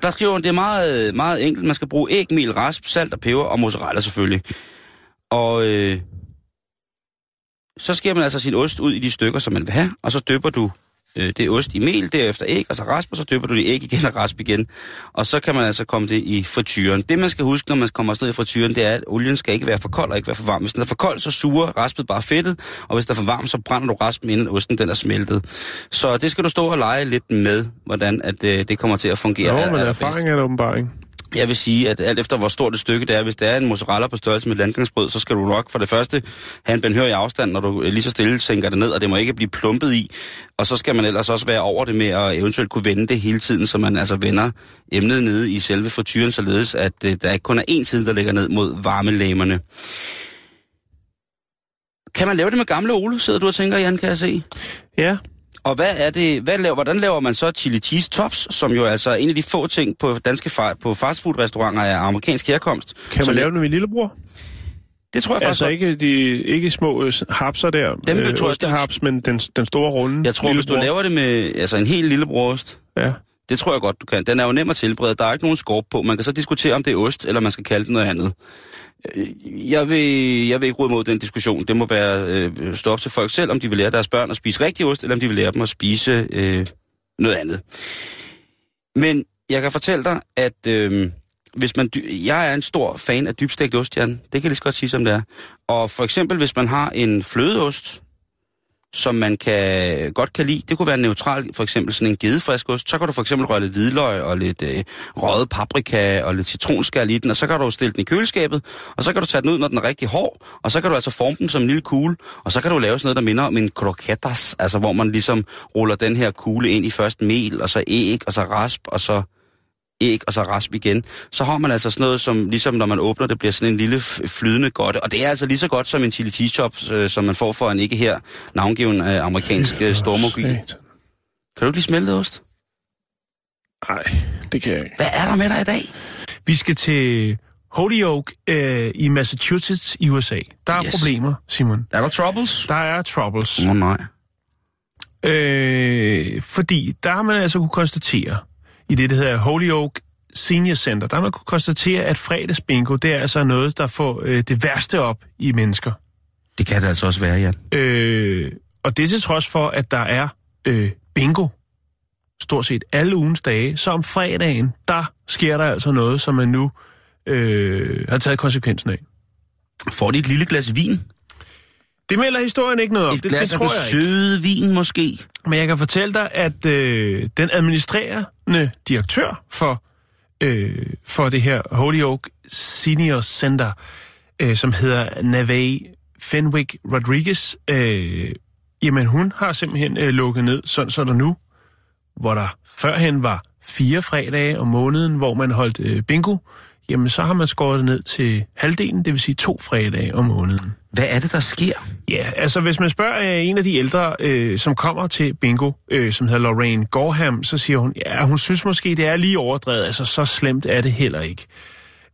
der skriver hun, det er meget, meget enkelt. Man skal bruge æg, mel, rasp, salt og peber og mozzarella selvfølgelig. Og øh, så skærer man altså sin ost ud i de stykker, som man vil have, og så dypper du øh, det ost i mel, derefter æg, og så rasp, og så dypper du det æg igen og rasp igen. Og så kan man altså komme det i frityren. Det man skal huske, når man kommer afsted i frityren, det er, at olien skal ikke være for kold og ikke være for varm. Hvis den er for kold, så suger raspet bare fedtet, og hvis den er for varm, så brænder du raspen, inden osten den er smeltet. Så det skal du stå og lege lidt med, hvordan at, øh, det kommer til at fungere. Jo, men erfaring er det åbenbart, ikke? Jeg vil sige, at alt efter hvor stort et stykke det er, hvis det er en mozzarella på størrelse med et landgangsbrød, så skal du nok for det første have en i afstand, når du øh, lige så stille sænker det ned, og det må ikke blive plumpet i. Og så skal man ellers også være over det med at eventuelt kunne vende det hele tiden, så man altså vender emnet nede i selve frityren, således at øh, der ikke kun er én side, der ligger ned mod varmelæmerne. Kan man lave det med gamle Ole, sidder du og tænker, Jan, kan jeg se? Ja, og hvad er det, hvad laver, hvordan laver man så chili cheese tops, som jo altså er en af de få ting på danske på fastfood-restauranter af amerikansk herkomst? kan man lave det med lillebror? Det tror jeg faktisk Altså ikke de ikke små øh, hapser der, Dem øh, tror jeg, ostehaps, men den, den store runde Jeg tror, hvis du laver det med altså en helt lille brost, Ja. det tror jeg godt, du kan. Den er jo nem at tilberede. Der er ikke nogen skorp på. Man kan så diskutere, om det er ost, eller man skal kalde det noget andet. Jeg vil, jeg vil ikke råde mod den diskussion. Det må være øh, stå op til folk selv, om de vil lære deres børn at spise rigtig ost, eller om de vil lære dem at spise øh, noget andet. Men jeg kan fortælle dig, at øh, hvis man, jeg er en stor fan af dybstegt ost, Jan. Det kan jeg lige så godt sige, som det er. Og for eksempel, hvis man har en flødeost, som man kan, godt kan lide. Det kunne være neutral, for eksempel sådan en gedefrisk ost. Så kan du for eksempel røre lidt hvidløg og lidt øh, røget paprika og lidt citronskal i den, og så kan du stille den i køleskabet, og så kan du tage den ud, når den er rigtig hård, og så kan du altså forme den som en lille kugle, og så kan du lave sådan noget, der minder om en croquetas, altså hvor man ligesom ruller den her kugle ind i først mel, og så æg, og så rasp, og så æg, og så rasp igen. Så har man altså sådan noget, som ligesom når man åbner det, bliver sådan en lille flydende godte. Og det er altså lige så godt som en chili cheese chops, øh, som man får for en ikke her navngiven øh, amerikansk øh, stormobil. Satan. Kan du ikke lige smelte ost? Nej, det kan jeg ikke. Hvad er der med dig i dag? Vi skal til Holyoke øh, i Massachusetts i USA. Der er Yes. problemer, Simon. Er der troubles? Der er troubles. Åh oh, nej. Øh, fordi der har man altså kunne konstatere, i det, der hedder Holyoke Senior Center, der har man kunne konstatere, at fredagsbingo, det er altså noget, der får øh, det værste op i mennesker. Det kan det altså også være, Jan. Øh, og det til trods for, at der er øh, bingo stort set alle ugens dage, så om fredagen, der sker der altså noget, som man nu øh, har taget konsekvensen af. Får de et lille glas vin? Det melder historien ikke noget om. Et Det, det glas af tror den jeg ikke. søde vin måske? Men jeg kan fortælle dig, at øh, den administrerende direktør for, øh, for det her Holyoke Senior Center, øh, som hedder Nave Fenwick Rodriguez, øh, jamen hun har simpelthen øh, lukket ned, sådan så der nu, hvor der førhen var fire fredage om måneden, hvor man holdt øh, bingo, jamen så har man skåret det ned til halvdelen, det vil sige to fredage om måneden. Hvad er det, der sker? Ja, altså hvis man spørger øh, en af de ældre, øh, som kommer til bingo, øh, som hedder Lorraine Gorham, så siger hun, ja, hun synes måske, det er lige overdrevet, altså så slemt er det heller ikke.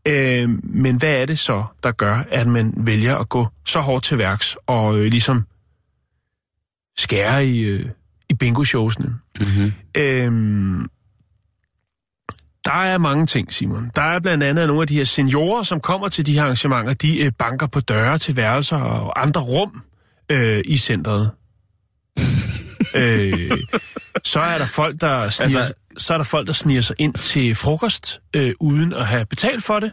Øh, men hvad er det så, der gør, at man vælger at gå så hårdt til værks og øh, ligesom skære i, øh, i bingo-showsene? Mm-hmm. Øhm, der er mange ting, Simon. Der er blandt andet nogle af de her seniorer, som kommer til de her arrangementer, de øh, banker på døre til værelser og andre rum øh, i centret. øh, så er der folk, der sniger, Altså- så er der folk, der sniger sig ind til frokost øh, uden at have betalt for det.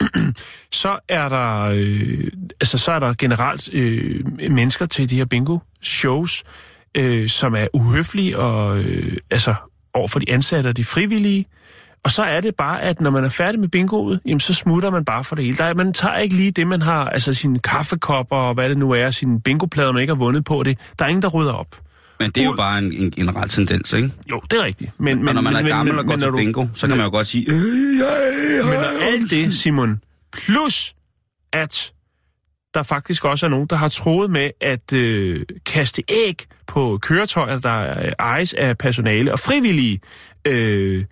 så er der øh, altså så er der generelt øh, mennesker til de her bingo shows, øh, som er uhøflige og øh, altså over for de ansatte og de frivillige. Og så er det bare, at når man er færdig med bingoet, jamen så smutter man bare for det hele. Der, er- man tager ikke lige det, man har, altså sine kaffekopper og hvad det nu er, sine bingoplader, man ikke har vundet på det. Der er ingen, der rydder op. Men det er jo bare en, en generel tendens, ikke? Jo, det er rigtigt. Men, Men, når man men, er gammel men, og går men, til du- bingo, så kan man jo godt sige, øh, jeg, Men når alt det, Simon, plus at der faktisk også er nogen, der har troet med at øh, kaste æg på køretøjer, der øh, ejes af personale og frivillige, øh,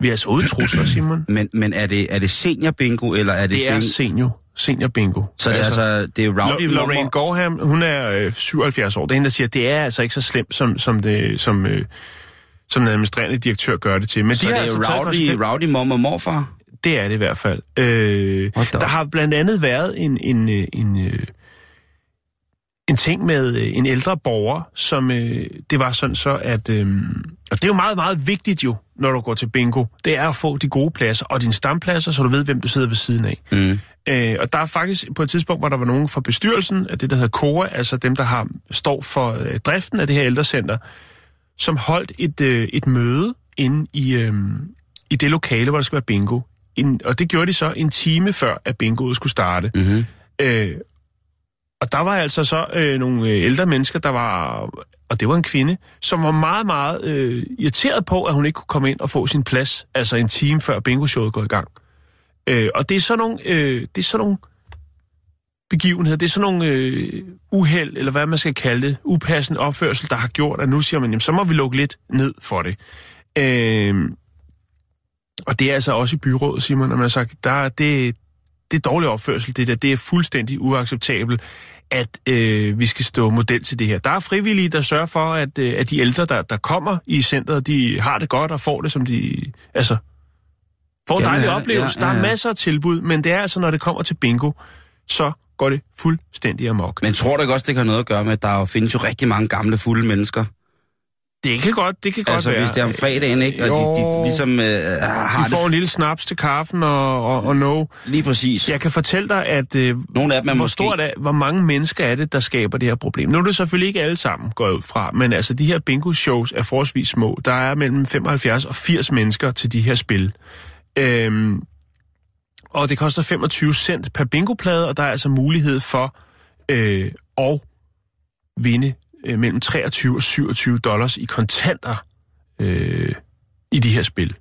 vi er altså ude trusler, Simon. Men, men er det, er det senior bingo, eller er det, Det er bingo? senior, senior bingo. Så det er altså, det er rowdy Lo- Lorraine. Gorham, hun er øh, 77 år. Det er hende, der siger, at det er altså ikke så slemt, som, som, det, som, øh, som den administrerende direktør gør det til. Men Så de det er altså rowdy, rowdy mom og morfar? Det er det i hvert fald. Øh, der har blandt andet været en, en, øh, en, øh, en ting med øh, en ældre borger, som øh, det var sådan så, at... Øh, og det er jo meget, meget vigtigt jo, når du går til bingo. Det er at få de gode pladser og dine stampladser, så du ved, hvem du sidder ved siden af. Mm. Øh, og der er faktisk på et tidspunkt, hvor der var nogen fra bestyrelsen af det, der hedder KOA, altså dem, der har står for øh, driften af det her ældrecenter, som holdt et, øh, et møde inde i, øh, i det lokale, hvor der skal være bingo. En, og det gjorde de så en time før, at bingoet skulle starte. Mm-hmm. Øh, og der var altså så øh, nogle øh, ældre mennesker, der var, og det var en kvinde, som var meget, meget øh, irriteret på, at hun ikke kunne komme ind og få sin plads, altså en time før bingo-showet går i gang. Øh, og det er sådan nogle, øh, det er sådan nogle begivenheder, det er sådan nogle øh, uheld, eller hvad man skal kalde det, upassende opførsel, der har gjort, at nu siger man, jamen, så må vi lukke lidt ned for det. Øh, og det er altså også i byrådet, Simon, når man har sagt, der, det, det er dårlig opførsel, det der. Det er fuldstændig uacceptabelt, at øh, vi skal stå model til det her. Der er frivillige, der sørger for, at, øh, at de ældre, der, der kommer i centret, de har det godt og får det, som de... Altså, får en dejlig oplevelse. Ja, ja, Der er ja. masser af tilbud, men det er altså, når det kommer til bingo, så går det fuldstændig amok. Men tror du ikke også, det kan noget at gøre med, at der findes jo rigtig mange gamle fulde mennesker Det kan godt, det kan Altså, godt være. hvis det er om fredagen, ikke? Og de, de, Jo. ligesom øh, har De får en det lille snaps til kaffen og, og, og no. lige præcis. Jeg kan fortælle dig, at øh, Nogle af dem er hvor måske... stort er, hvor mange mennesker er det, der skaber det her problem. Nu er det selvfølgelig ikke alle sammen, går ud fra, men altså de her bingo-shows er forholdsvis små. Der er mellem 75 og 80 mennesker til de her spil. Øhm, og det koster 25 cent per bingoplade, og der er altså mulighed for øh, at vinde øh, mellem 23 og 27 dollars i kontanter øh, i de her spil.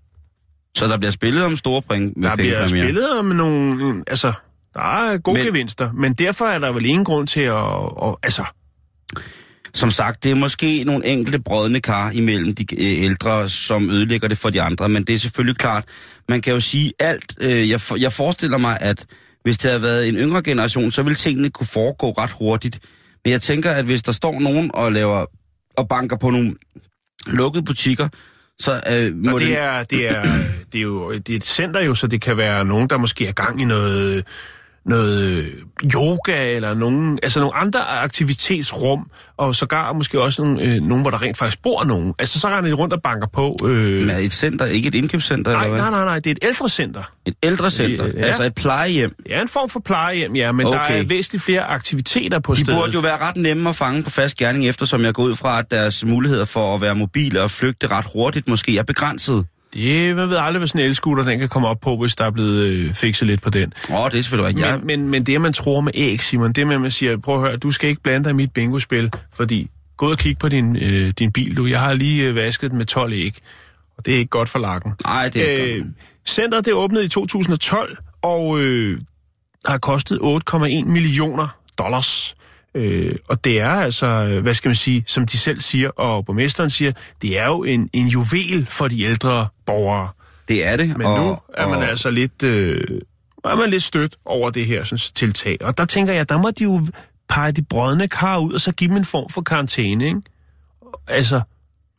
Så der bliver spillet om store penge Der bliver spillet om nogle... øh, Altså, der er gode Men- men, gevinster, men derfor er der vel ingen grund til at... at altså, Som sagt, det er måske nogle enkelte brødne kar imellem de øh, ældre, som ødelægger det for de andre, men det er selvfølgelig klart, man kan jo sige alt. Øh, jeg, jeg forestiller mig, at hvis det havde været en yngre generation, så ville tingene kunne foregå ret hurtigt. Jeg tænker, at hvis der står nogen og laver og banker på nogle lukkede butikker, så øh, må det... det er, det, er, det er jo det er et center jo, så det kan være nogen, der måske er gang i noget, noget yoga, eller nogen, altså nogle andre aktivitetsrum, og sågar måske også nogle, øh, nogen, hvor der rent faktisk bor nogen. Altså, så render de rundt og banker på. Øh, Er et center, ikke et indkøbscenter, nej, eller hvad? nej, nej, nej, det er et ældrecenter. Et ældrecenter, Ja. altså et plejehjem. Er en form for plejehjem, ja, men okay. der er væsentligt flere aktiviteter på De stedet. burde jo være ret nemme at fange på fast gerning, eftersom jeg går ud fra, at deres muligheder for at være mobile og flygte ret hurtigt måske er begrænset. Det, man ved aldrig, hvad sådan en elskutter den kan komme op på, hvis der er blevet øh, fikset lidt på den. Åh, oh, det er selvfølgelig rigtigt. Ja, Men, men, men det, man tror med æg, Simon, det med, at man siger, prøv at høre, du skal ikke blande dig i mit bingospil, fordi gå og kig på din, øh, din bil, du. Jeg har lige øh, vasket den med 12 æg, og det er ikke godt for lakken. Nej, det er Øh, godt. centret det åbnede i 2012, og øh, har kostet 8,1 millioner dollars. Øh, og det er altså, hvad skal man sige, som de selv siger, og borgmesteren siger, det er jo en, en juvel for de ældre borgere. det er det. Men og, nu er man og, altså lidt, øh, er man lidt stødt over det her sådan, tiltag. Og der tænker jeg, der må de jo pege de brødne kar ud, og så give dem en form for karantæne, ikke? Altså,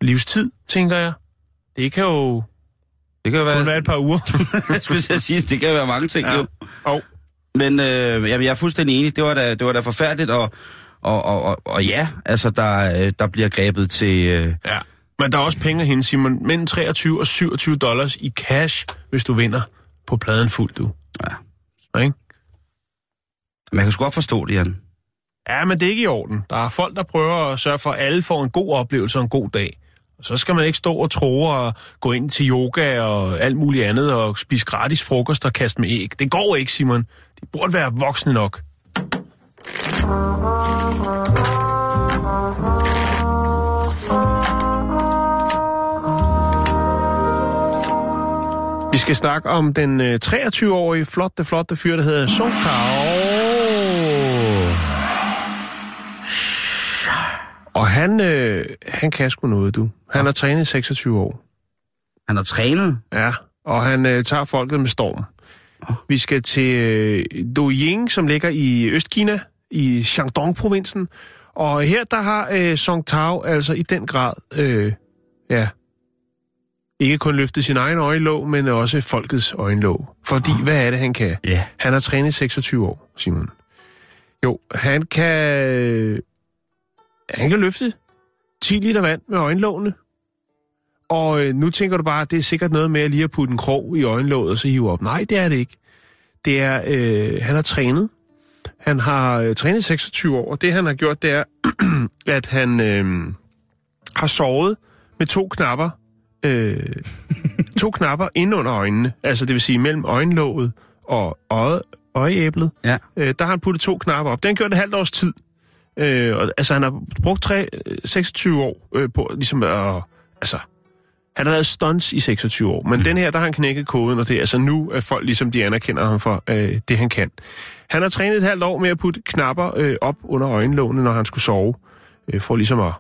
livstid, tænker jeg. Det kan jo Det kan jo være, være et par uger. jeg skulle sige, det kan være mange ting ja. jo. Og, Men øh, jamen, jeg er fuldstændig enig. Det var da, det var da forfærdeligt, og, og, og, og, og ja, altså der, øh, der bliver grebet til... Øh, ja. Men der er også penge at hente, Simon. Mellem 23 og 27 dollars i cash, hvis du vinder på pladen fuldt, du. Ja. Ikke? man kan sgu godt forstå det, Jan. Ja, men det er ikke i orden. Der er folk, der prøver at sørge for, at alle får en god oplevelse og en god dag. Og så skal man ikke stå og tro og gå ind til yoga og alt muligt andet og spise gratis frokost og kaste med æg. Det går ikke, Simon. De burde være voksne nok. Vi skal snakke om den øh, 23-årige flotte, flotte fyr, der hedder Song Og han, øh, han kan sgu noget, du. Han har trænet i 26 år. Han har trænet. Ja, og han øh, tager folket med storm. Vi skal til øh, Doying, som ligger i Østkina, i Shandong-provinsen. Og her, der har øh, Song Tao altså i den grad, øh, ja, ikke kun løftet sin egen øjenlåg, men også folkets øjenlåg. Fordi, hvad er det, han kan? Ja. Han har trænet i 26 år, Simon. Jo, han kan... Han kan løfte 10 liter vand med øjenlågene. Og øh, nu tænker du bare, at det er sikkert noget med at lige at putte en krog i øjenlåget og så hive op. Nej, det er det ikke. Det er, øh, han har trænet. Han har øh, trænet i 26 år, og det han har gjort, det er, at han øh, har sovet med to knapper. Øh, to knapper ind under øjnene. Altså det vil sige mellem øjenlåget og øje, øjeæblet. Ja. Øh, der har han puttet to knapper op. Det har han gjort et halvt års tid. Øh, og, altså han har brugt tre, øh, 26 år øh, på ligesom at... Altså, han har lavet stunts i 26 år, men mm. den her, der har han knækket koden, og det er altså nu, at folk ligesom de anerkender ham for øh, det, han kan. Han har trænet et halvt år med at putte knapper øh, op under øjenlågene, når han skulle sove, øh, for ligesom at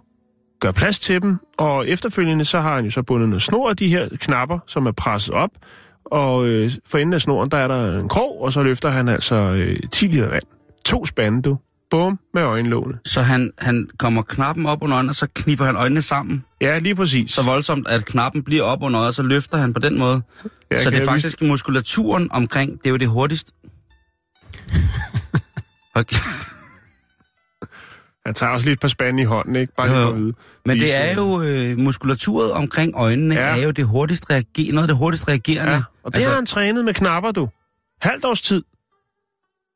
gøre plads til dem. Og efterfølgende, så har han jo så bundet noget snor af de her knapper, som er presset op, og øh, for enden af snoren, der er der en krog, og så løfter han altså øh, 10 liter vand. To spande, du. Bum, med øjenlågene. Så han, han kommer knappen op under øjnene, og så kniber han øjnene sammen. Ja, lige præcis. Så voldsomt, at knappen bliver op under øjet, og så løfter han på den måde. Ja, så det er faktisk muskulaturen omkring, det er jo det hurtigste. Okay. Han tager også lige et par spande i hånden, ikke? Bare lige for at vide. Men det Vise, er jo, øh, muskulaturet omkring øjnene Ja. er jo det hurtigst reager, noget af det hurtigst reagerende. Ja, og det altså, har han trænet med knapper, du. Halvt års tid.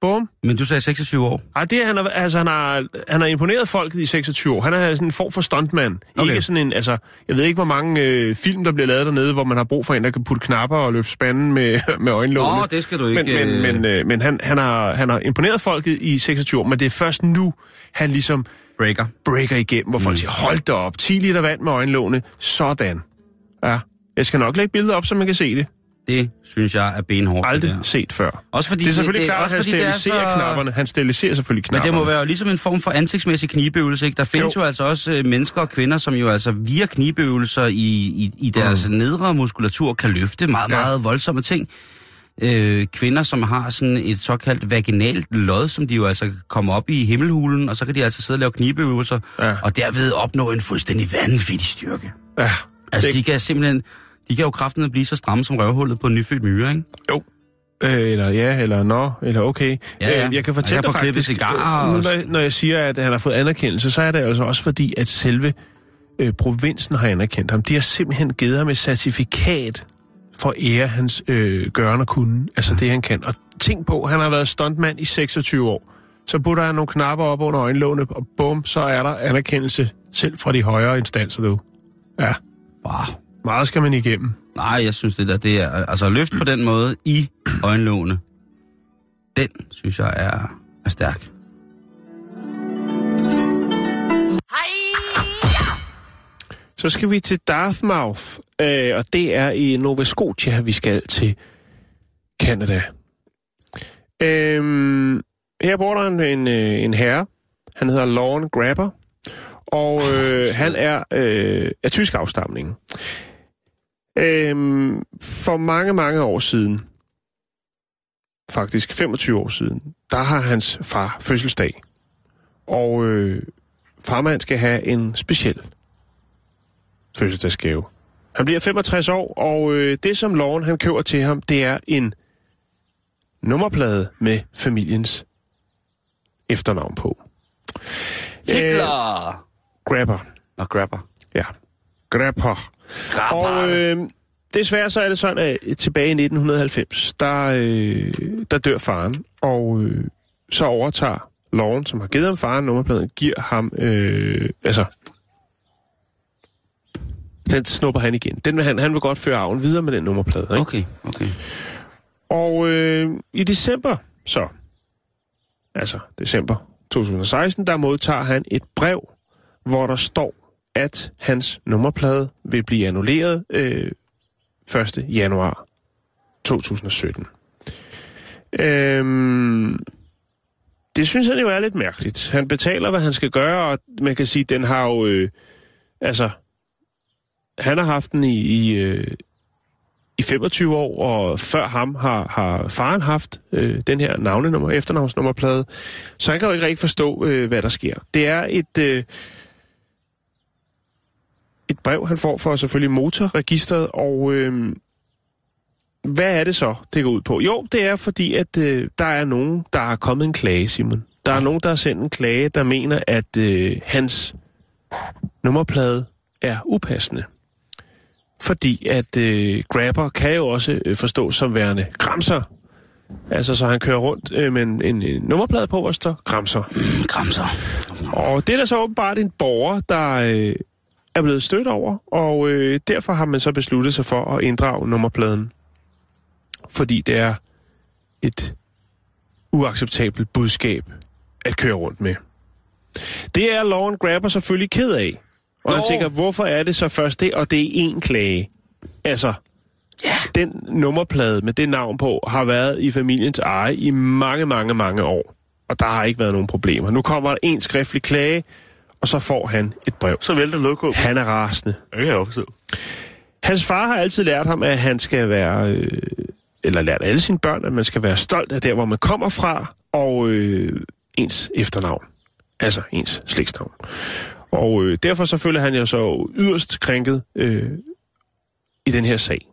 Bum. Men du sagde 26 år. Ej, det er, han, er, altså, han, har, han har imponeret folket i 26 år. Han er sådan en form for stuntman. Okay. Ikke sådan en, altså, jeg ved ikke, hvor mange øh, film, der bliver lavet dernede, hvor man har brug for en, der kan putte knapper og løfte spanden med, med øjenlågene. Nå, det skal du ikke... Men, men, øh, men, øh, men han, han, har, han har imponeret folket i 26 år, men det er først nu, han ligesom breaker. breaker igennem, hvor folk Mm. siger, hold da op, 10 liter vand med øjenlågene, sådan. Ja, jeg skal nok lægge billeder op, så man kan se det. Det synes jeg er benhårdt. det Aldrig set før. Også fordi Det er selvfølgelig det, klart, at han er steriliserer så- knapperne. Han steriliserer selvfølgelig Men knapperne. det må være ligesom en form for ansigtsmæssig knibeøvelse, ikke? Der findes jo, Jo. jo altså også øh, mennesker og kvinder, som jo altså via knibeøvelser i, i, i deres mm. nedre muskulatur kan løfte meget, Ja. meget voldsomme ting. Øh, kvinder, som har sådan et såkaldt vaginalt lod, som de jo altså kommer op i himmelhulen, og så kan de altså sidde og lave knibeøvelser, Ja. og derved opnå en fuldstændig vanvittig styrke. Ja, Altså, det, de kan simpelthen, de kan jo kraften blive så stramme som røvhullet på en nyfødt myre, ikke? Jo. Øh, eller ja, eller nå, eller okay. Ja, ja. Øh, jeg kan fortælle jeg dig faktisk, cigarer øh, nu, når, jeg- når jeg siger, at han har fået anerkendelse, så er det altså også fordi, at selve øh, provinsen har anerkendt ham. De har simpelthen givet ham et certifikat for at ære hans øh, gørne og kunne, altså det han kan. Og tænk på, han har været stuntmand i 26 år. Så putter han nogle knapper op under øjenlågene, og bum, så er der anerkendelse selv fra de højere instanser, du. Ja, Wow. Meget skal man igennem. Nej, jeg synes det der, det er, altså løft på den måde i øjenlågene, den synes jeg er, er stærk. Så skal vi til Dartmouth, øh, og det er i Nova Scotia, vi skal til Canada. Øhm, her bor der en, en, øh, en herre, han hedder Lauren Grabber, og øh, han er øh, af tysk afstamning. Øhm, for mange, mange år siden, faktisk 25 år siden, der har hans far fødselsdag. Og øh, farmand skal have en speciel fødselsdagsgave. Han bliver 65 år, og øh, det som Lauren han køber til ham, det er en nummerplade med familiens efternavn på. Hitler! Grabber. Og grabber. Ja. Grabber. Og øh, desværre så er det sådan, at tilbage i 1990, der, øh, der dør faren, og øh, så overtager Lauren, som har givet ham faren nummerpladen, giver ham, øh, altså, den snupper han igen. Den vil han, han vil godt føre arven videre med den nummerplade. Ikke? Okay, okay. Og øh, i december, så, altså december 2016, der modtager han et brev, hvor der står, at hans nummerplade vil blive annulleret øh, 1. januar 2017. Øhm, det synes han jo er lidt mærkeligt. Han betaler, hvad han skal gøre, og man kan sige, den har jo... Øh, altså, han har haft den i, i, øh, i 25 år, og før ham har, har faren haft øh, den her navnenummer, efternavnsnummerplade. Så han kan jo ikke rigtig forstå, øh, hvad der sker. Det er et, øh, et brev, han får for selvfølgelig motorregistret, og øh, hvad er det så, det går ud på? Jo, det er fordi, at øh, der er nogen, der har kommet en klage, Simon. Der er nogen, der har sendt en klage, der mener, at øh, hans nummerplade er upassende fordi at øh, grabber kan jo også øh, forstås som værende gramser. Altså, så han kører rundt øh, med en, en, en nummerplade på, der står gramser. Mm, Gramser. Og det er der så åbenbart en borger, der øh, er blevet stødt over, og øh, derfor har man så besluttet sig for at inddrage nummerpladen. Fordi det er et uacceptabelt budskab at køre rundt med. Det er Lauren Grabber selvfølgelig ked af. Og han Nå. tænker, hvorfor er det så først det, og det er én klage? Altså, ja. den nummerplade med det navn på har været i familiens eje i mange, mange, mange år. Og der har ikke været nogen problemer. Nu kommer der en skriftlig klage, og så får han et brev. Så vælter logo. Han er rasende. Det kan jeg også Hans far har altid lært ham, at han skal være, øh, eller lært alle sine børn, at man skal være stolt af der, hvor man kommer fra, og øh, ens efternavn. Altså ens slægtsnavn. Og øh, derfor så føler han jo så yderst krænket øh, i den her sag.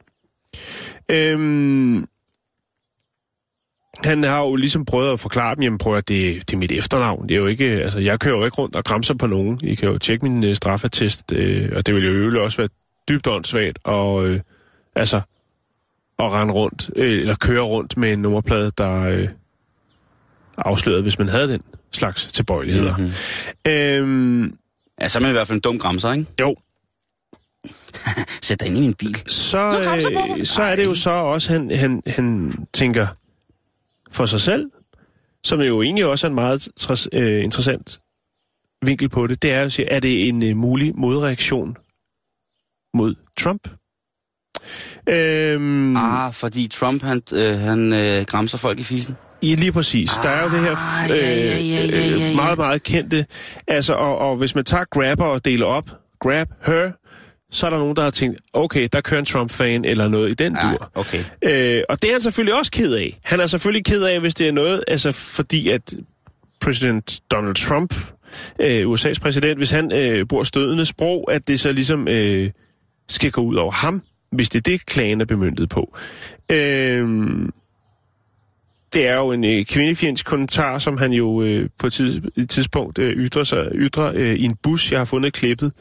Øhm, han har jo ligesom prøvet at forklare dem, jamen prøv at det, det er mit efternavn. Det er jo ikke, altså jeg kører jo ikke rundt og græmser på nogen. I kan jo tjekke min øh, straffetest, øh, og det vil jo øvrigt også være dybt åndssvagt, og øh, altså at rende rundt, øh, eller køre rundt med en nummerplade, der øh, afslørede, hvis man havde den slags tilbøjeligheder. Mm-hmm. Øhm, Ja, så er man i hvert fald en dum græmser, ikke? jo, Sæt dig ind i min bil. så, øh, så er det jo så også, han, han, han tænker for sig selv, som jo egentlig også er en meget øh, interessant vinkel på det, det er at sige, er det en øh, mulig modreaktion mod Trump? Øhm, Ah, fordi Trump, han, øh, han øh, græmser folk i fisen. I lige præcis. Der er jo det her Ah, ja, ja, ja, ja, øh, meget, meget kendte. Altså, og, og hvis man tager grabber og deler op, grab her, så er der nogen, der har tænkt, okay, der kører en Trump-fan eller noget i den Ja, dur. okay. Øh, og det er han selvfølgelig også ked af. Han er selvfølgelig ked af, hvis det er noget, altså fordi at præsident Donald Trump, øh, USA's præsident, hvis han øh, bruger stødende sprog, at det så ligesom øh, skal gå ud over ham, hvis det er det, klagen er bemyndet på. Øh, det er jo en øh, kvindefjendsk kommentar, som han jo øh, på et tidspunkt øh, ytrer, sig, ytrer øh, i en bus. Jeg har fundet klippet.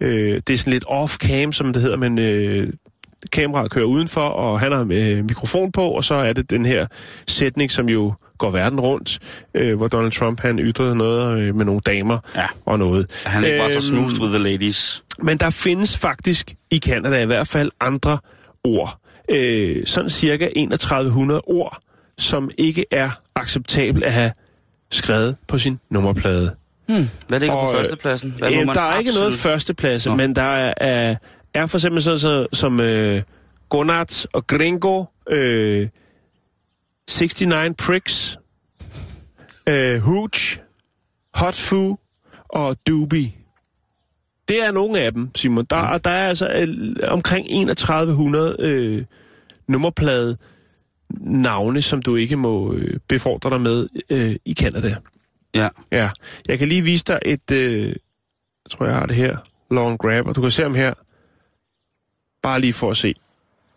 Øh, det er sådan lidt off-cam, som det hedder, men øh, kameraet kører udenfor, og han har øh, mikrofon på, og så er det den her sætning, som jo går verden rundt, øh, hvor Donald Trump han ytrede noget øh, med nogle damer Ja. og noget. Han er ikke bare så Øhm, smooth with the ladies. men der findes faktisk i Canada i hvert fald andre ord. Øh, sådan cirka 3100 ord, som ikke er acceptabelt at have skrevet på sin nummerplade. Hmm. Hvad ligger Og, på øh, førstepladsen? Hvad må Øh, man der er ikke noget absolut- førsteplads, Nå. men der er, er, er for eksempel sådan så, som øh, Gonat og Gringo, øh, 69 Pricks, øh, Hooch, Hot Foo og Doobie. Det er nogle af dem, Simon. Der, og der er altså øh, omkring 3100 øh, nummerplade navne, som du ikke må øh, befordre dig med øh, i Canada. Ja. Ja, jeg kan lige vise dig et, øh, jeg tror jeg har det her, long grab, og du kan se ham her. Bare lige for at se.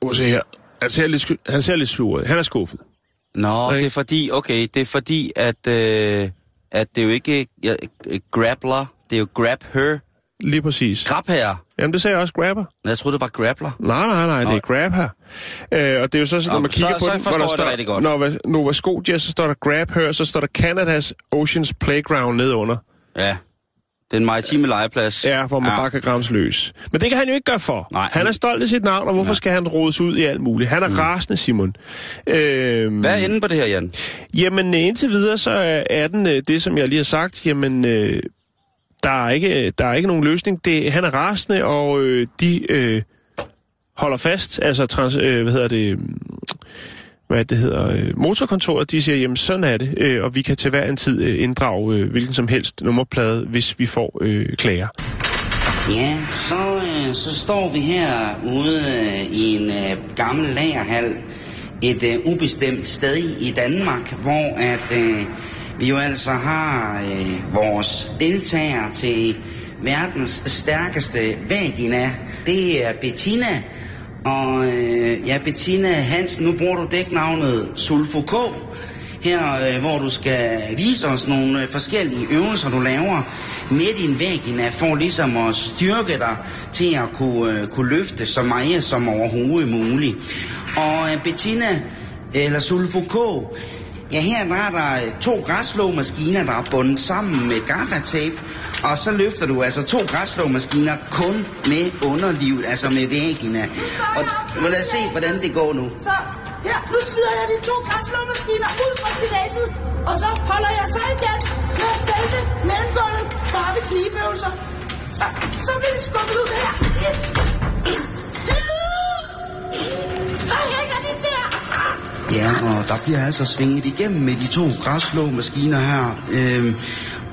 Kan se her. Han ser lidt, han ser lidt sur. Han er skuffet. Nå, Ikke? det er fordi, okay, det er fordi, at, øh, at det er jo ikke ja, grappler, det er jo grab her. Lige præcis. Grab her. Jamen, det sagde jeg også grabber. Jeg troede, det var grappler. Nej, nej, nej, det er grab her. Øh, og det er jo så, så når Nå, man kigger så- på så den, forstår der jeg det står, rigtig godt. Når Nova, Nova Scotia, så står der grab her, så står der Canadas Oceans Playground nedunder. Ja. Den maritime legeplads. Ja, hvor man Ja. bare kan grams løs. Men det kan han jo ikke gøre for. Nej, han er stolt af sit navn, og hvorfor skal han rodes ud i alt muligt? Han er mm. rasende, Simon. Øhm, Hvad er enden på det her, Jan? Jamen, øh, indtil videre, så er- er den øh, det, som jeg lige har sagt. Jamen, øh, der, er ikke, der er ikke nogen løsning. Det, han er rasende, og øh, de øh, holder fast. Altså, trans, øh, hvad hedder det... Mm, hvad det hedder, øh, motorkontoret, de siger, jamen sådan er det, øh, og vi kan til hver en tid øh, inddrage øh, hvilken som helst nummerplade, hvis vi får øh, klager. Ja, så, øh, så står vi her ude øh, i en øh, gammel lagerhal et øh, ubestemt sted i Danmark, hvor at øh, vi jo altså har øh, vores deltager til verdens stærkeste vagina. Det er Bettina. Og øh, ja, Bettina Hansen, nu bruger du dæknavnet Sulfo K her, øh, hvor du skal vise os nogle øh, forskellige øvelser, du laver med din vagina, for ligesom at styrke dig til at kunne, øh, kunne løfte så meget som overhovedet muligt. Og øh, Bettina, eller Sulfo K, ja her der er der øh, to græsslåmaskiner, der er bundet sammen med gaffatape, og så løfter du altså to græsslåmaskiner kun med underlivet, altså med vagina. Og nu lad os se, hvordan det går nu. Så her, nu smider jeg de to græsslåmaskiner ud fra stilladset, og så holder jeg så igen med selve mellemgulvet for at have knibeøvelser. Så, så vil det skubbe ud her. Så hænger de. Ja, og der bliver altså svinget igennem med de to græsslåmaskiner her. Øhm,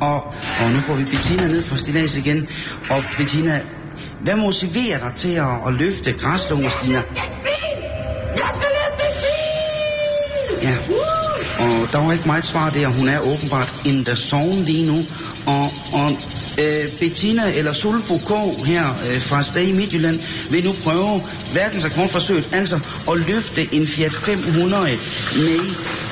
og, og nu får vi Bettina ned fra stillads igen. Og Bettina, hvad motiverer dig til at, at løfte græsslåmaskiner? Er! Jeg skal løfte bil! Ja, og der var ikke meget svar der. Hun er åbenbart in the zone lige nu. Og, og øh, Bettina eller Sulfo K her øh, fra Sted i Midtjylland vil nu prøve verdensrekordforsøget, altså at løfte en Fiat 500 med,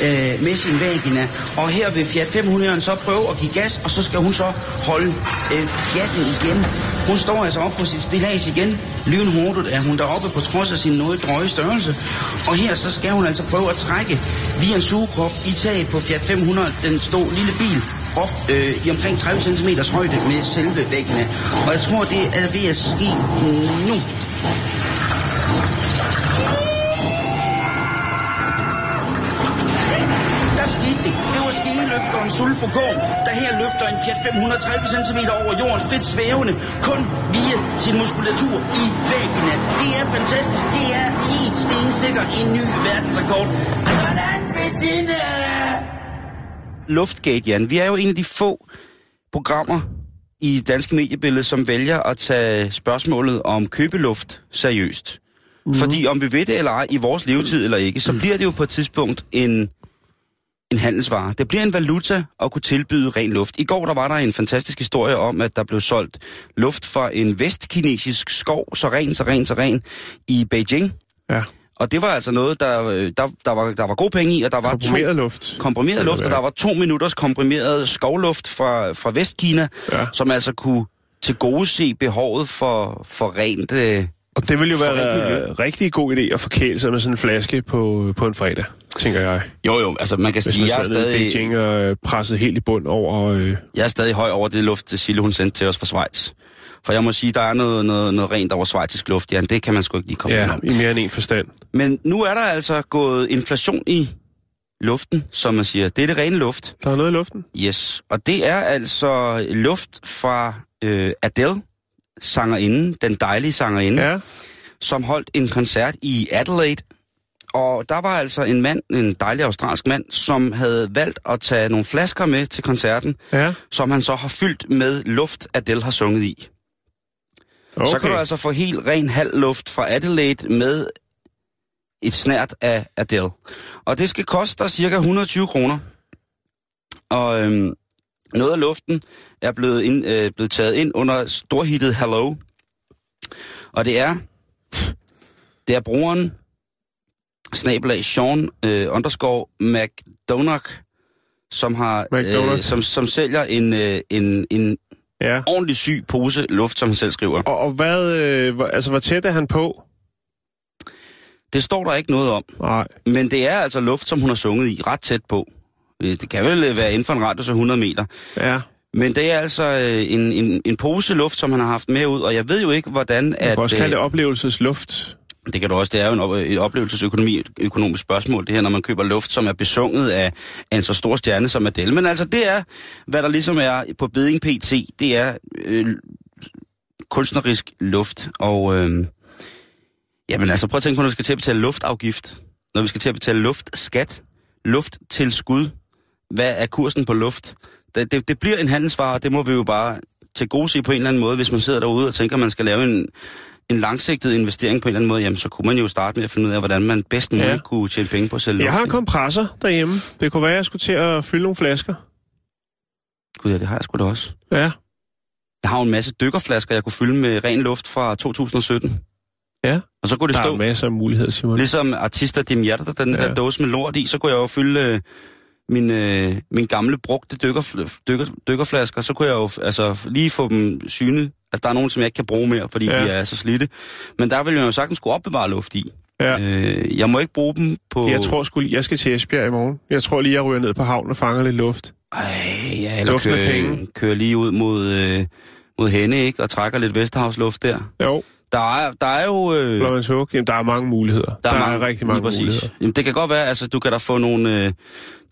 øh, med sin vagina. Og her vil Fiat 500 så prøve at give gas, og så skal hun så holde øh, Fiaten igen. Hun står altså op på sit stillads igen. Lynhurtigt er hun deroppe på trods af sin noget drøje størrelse. Og her så skal hun altså prøve at trække via en sugekrop i taget på Fiat 500, den stå lille bil, op øh, i omkring 30 cm højde med selve væggene. Og jeg tror, det er ved at ske nu. Sulfo K, der her løfter en Fiat 530 cm over jorden frit svævende, kun via sin muskulatur i væggene. Det er fantastisk. Det er helt stensikkert en ny verdensrekord. Sådan, Bettina! Luftgate, Jan. Vi er jo en af de få programmer i danske mediebillede, som vælger at tage spørgsmålet om købeluft seriøst. Mm. Fordi om vi ved det eller ej, i vores levetid eller ikke, så bliver det jo på et tidspunkt en, en handelsvare. Det bliver en valuta at kunne tilbyde ren luft. I går der var der en fantastisk historie om, at der blev solgt luft fra en vestkinesisk skov, så ren, så ren, så ren, i Beijing. Ja. Og det var altså noget, der, øh, der, der, var, der var god penge i, og der var Komprimeret to, luft. komprimeret luft, og der var to minutters komprimeret skovluft fra, fra Vestkina, Ja. som altså kunne til gode se behovet for, for rent... Øh, Og det ville jo være en rigtig god idé at forkæle sig med sådan en flaske på, på en fredag, tænker jeg. jo jo, altså man kan Hvis sige, man jeg er, stadig, Beijing og øh, presset helt i bund over... Øh, jeg er stadig høj over det luft, Sille hun sendte til os fra Schweiz. For jeg må sige, der er noget, noget, noget rent over schweizisk luft, Jan. Det kan man sgu ikke lige komme ja, om. i mere end en forstand. Men nu er der altså gået inflation i luften, som man siger. Det er det rene luft. Der er noget i luften. Yes, og det er altså luft fra øh, Adele, sangerinden, den dejlige sangerinde. Ja, som holdt en koncert i Adelaide. Og der var altså en mand, en dejlig australsk mand, som havde valgt at tage nogle flasker med til koncerten, ja. som han så har fyldt med luft, Adele har sunget i. Okay. Så kan du altså få helt ren halv luft fra Adelaide med et snært af Adele. Og det skal koste dig cirka 120 kroner. Og øhm, noget af luften er blevet, ind, øh, blevet taget ind under storhittet Hello. Og det er, det er brugeren, snabelag Sean øh, underscore McDonagh, som har, øh, McDonagh. som, som sælger en, øh, en, en Ja. ordentlig syg pose luft, som han selv skriver. Og, og hvad, øh, altså, hvor tæt er han på? Det står der ikke noget om, Nej. men det er altså luft, som hun har sunget i, ret tæt på. Øh, Det kan vel øh, være inden for en radius af 100 meter. Ja. Men det er altså øh, en, en, en pose luft, som han har haft med ud, og jeg ved jo ikke, hvordan... At, kan også kalde det oplevelsesluft. det kan du også, det er jo en op, et oplevelsesøkonomi, et økonomisk spørgsmål, det her, når man køber luft, som er besunget af, af en så stor stjerne som Adele. Men altså, det er, hvad der ligesom er på Beding PT, det er øh, kunstnerisk luft, og... Øh, jamen altså, prøv at tænke på, når vi skal til at betale luftafgift, når vi skal til at betale luftskat, lufttilskud, hvad er kursen på luft? Det, det, det bliver en handelsvare, det må vi jo bare til gode se på en eller anden måde, hvis man sidder derude og tænker, at man skal lave en, en langsigtet investering på en eller anden måde, jamen så kunne man jo starte med at finde ud af, hvordan man bedst muligt Ja. kunne tjene penge på at sælge Jeg har en kompressor derhjemme. Det kunne være, at jeg skulle til at fylde nogle flasker. Gud, ja, det har jeg sgu da også. Ja. Jeg har jo en masse dykkerflasker, jeg kunne fylde med ren luft fra 2017. Ja. Og så kunne det Der stå, er masser af muligheder, Simon. ligesom artister de Mjerter, den ja. Ja. der dåse med lort i, så kunne jeg jo fylde øh, min, øh, min gamle brugte dykker, dykker, dykkerflasker, så kunne jeg jo altså, lige få dem synet. Altså, der er nogen, som jeg ikke kan bruge mere, fordi Ja. de er så slidte. Men der vil jeg jo sagtens kunne opbevare luft i. Ja. Øh, jeg må ikke bruge dem på... Jeg tror sgu jeg skal til Esbjerg i morgen. Jeg tror lige, jeg ryger ned på havnen og fanger lidt luft. Ej, ja, eller kører, kører lige ud mod, øh, mod Henne, ikke? Og trækker lidt Vesterhavsluft der. Jo, Der er, der er jo... Øh, Blåvands Hug. Jamen, der er mange muligheder. Der, der er, mange- rigtig mange præcis. muligheder. Jamen, det kan godt være, altså du kan da få nogle, øh,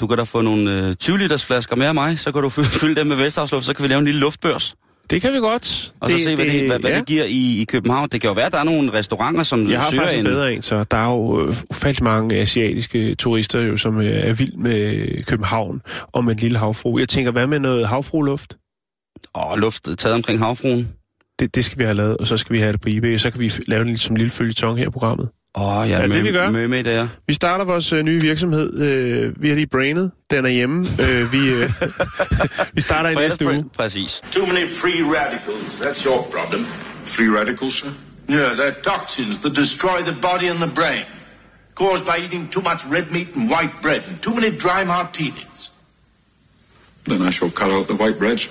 du kan da få nogle øh, 20 liters flasker med af mig, så kan du fylde, fylde dem med Vesterhavsluft, så kan vi lave en lille luftbørs. Det kan vi godt. Og så se, hvad, det, hvad, hvad ja. det giver i, i København. Det kan jo være, at der er nogle restauranter, som Jeg har søger faktisk en bedre en, så der er jo øh, ufattelig mange asiatiske turister, jo, som øh, er vild med København og med en lille havfru. Jeg tænker, hvad med noget havfruluft? Åh, luft taget omkring havfruen. Det, det skal vi have lavet, og så skal vi have det på eBay, og så kan vi lave det lidt som en lille følgetong her i programmet. Åh, oh, ja, Er det med, det, vi gør? Med, med der. Vi starter vores øh, nye virksomhed. Øh, vi har lige brainet. Den er hjemme. Øh, vi, øh, vi starter i næste uge. Præcis. Too many free radicals. That's your problem. Free radicals, sir? Yeah, they're toxins that destroy the body and the brain. Caused by eating too much red meat and white bread and too many dry martinis. Then I shall cut out the white bread, sir.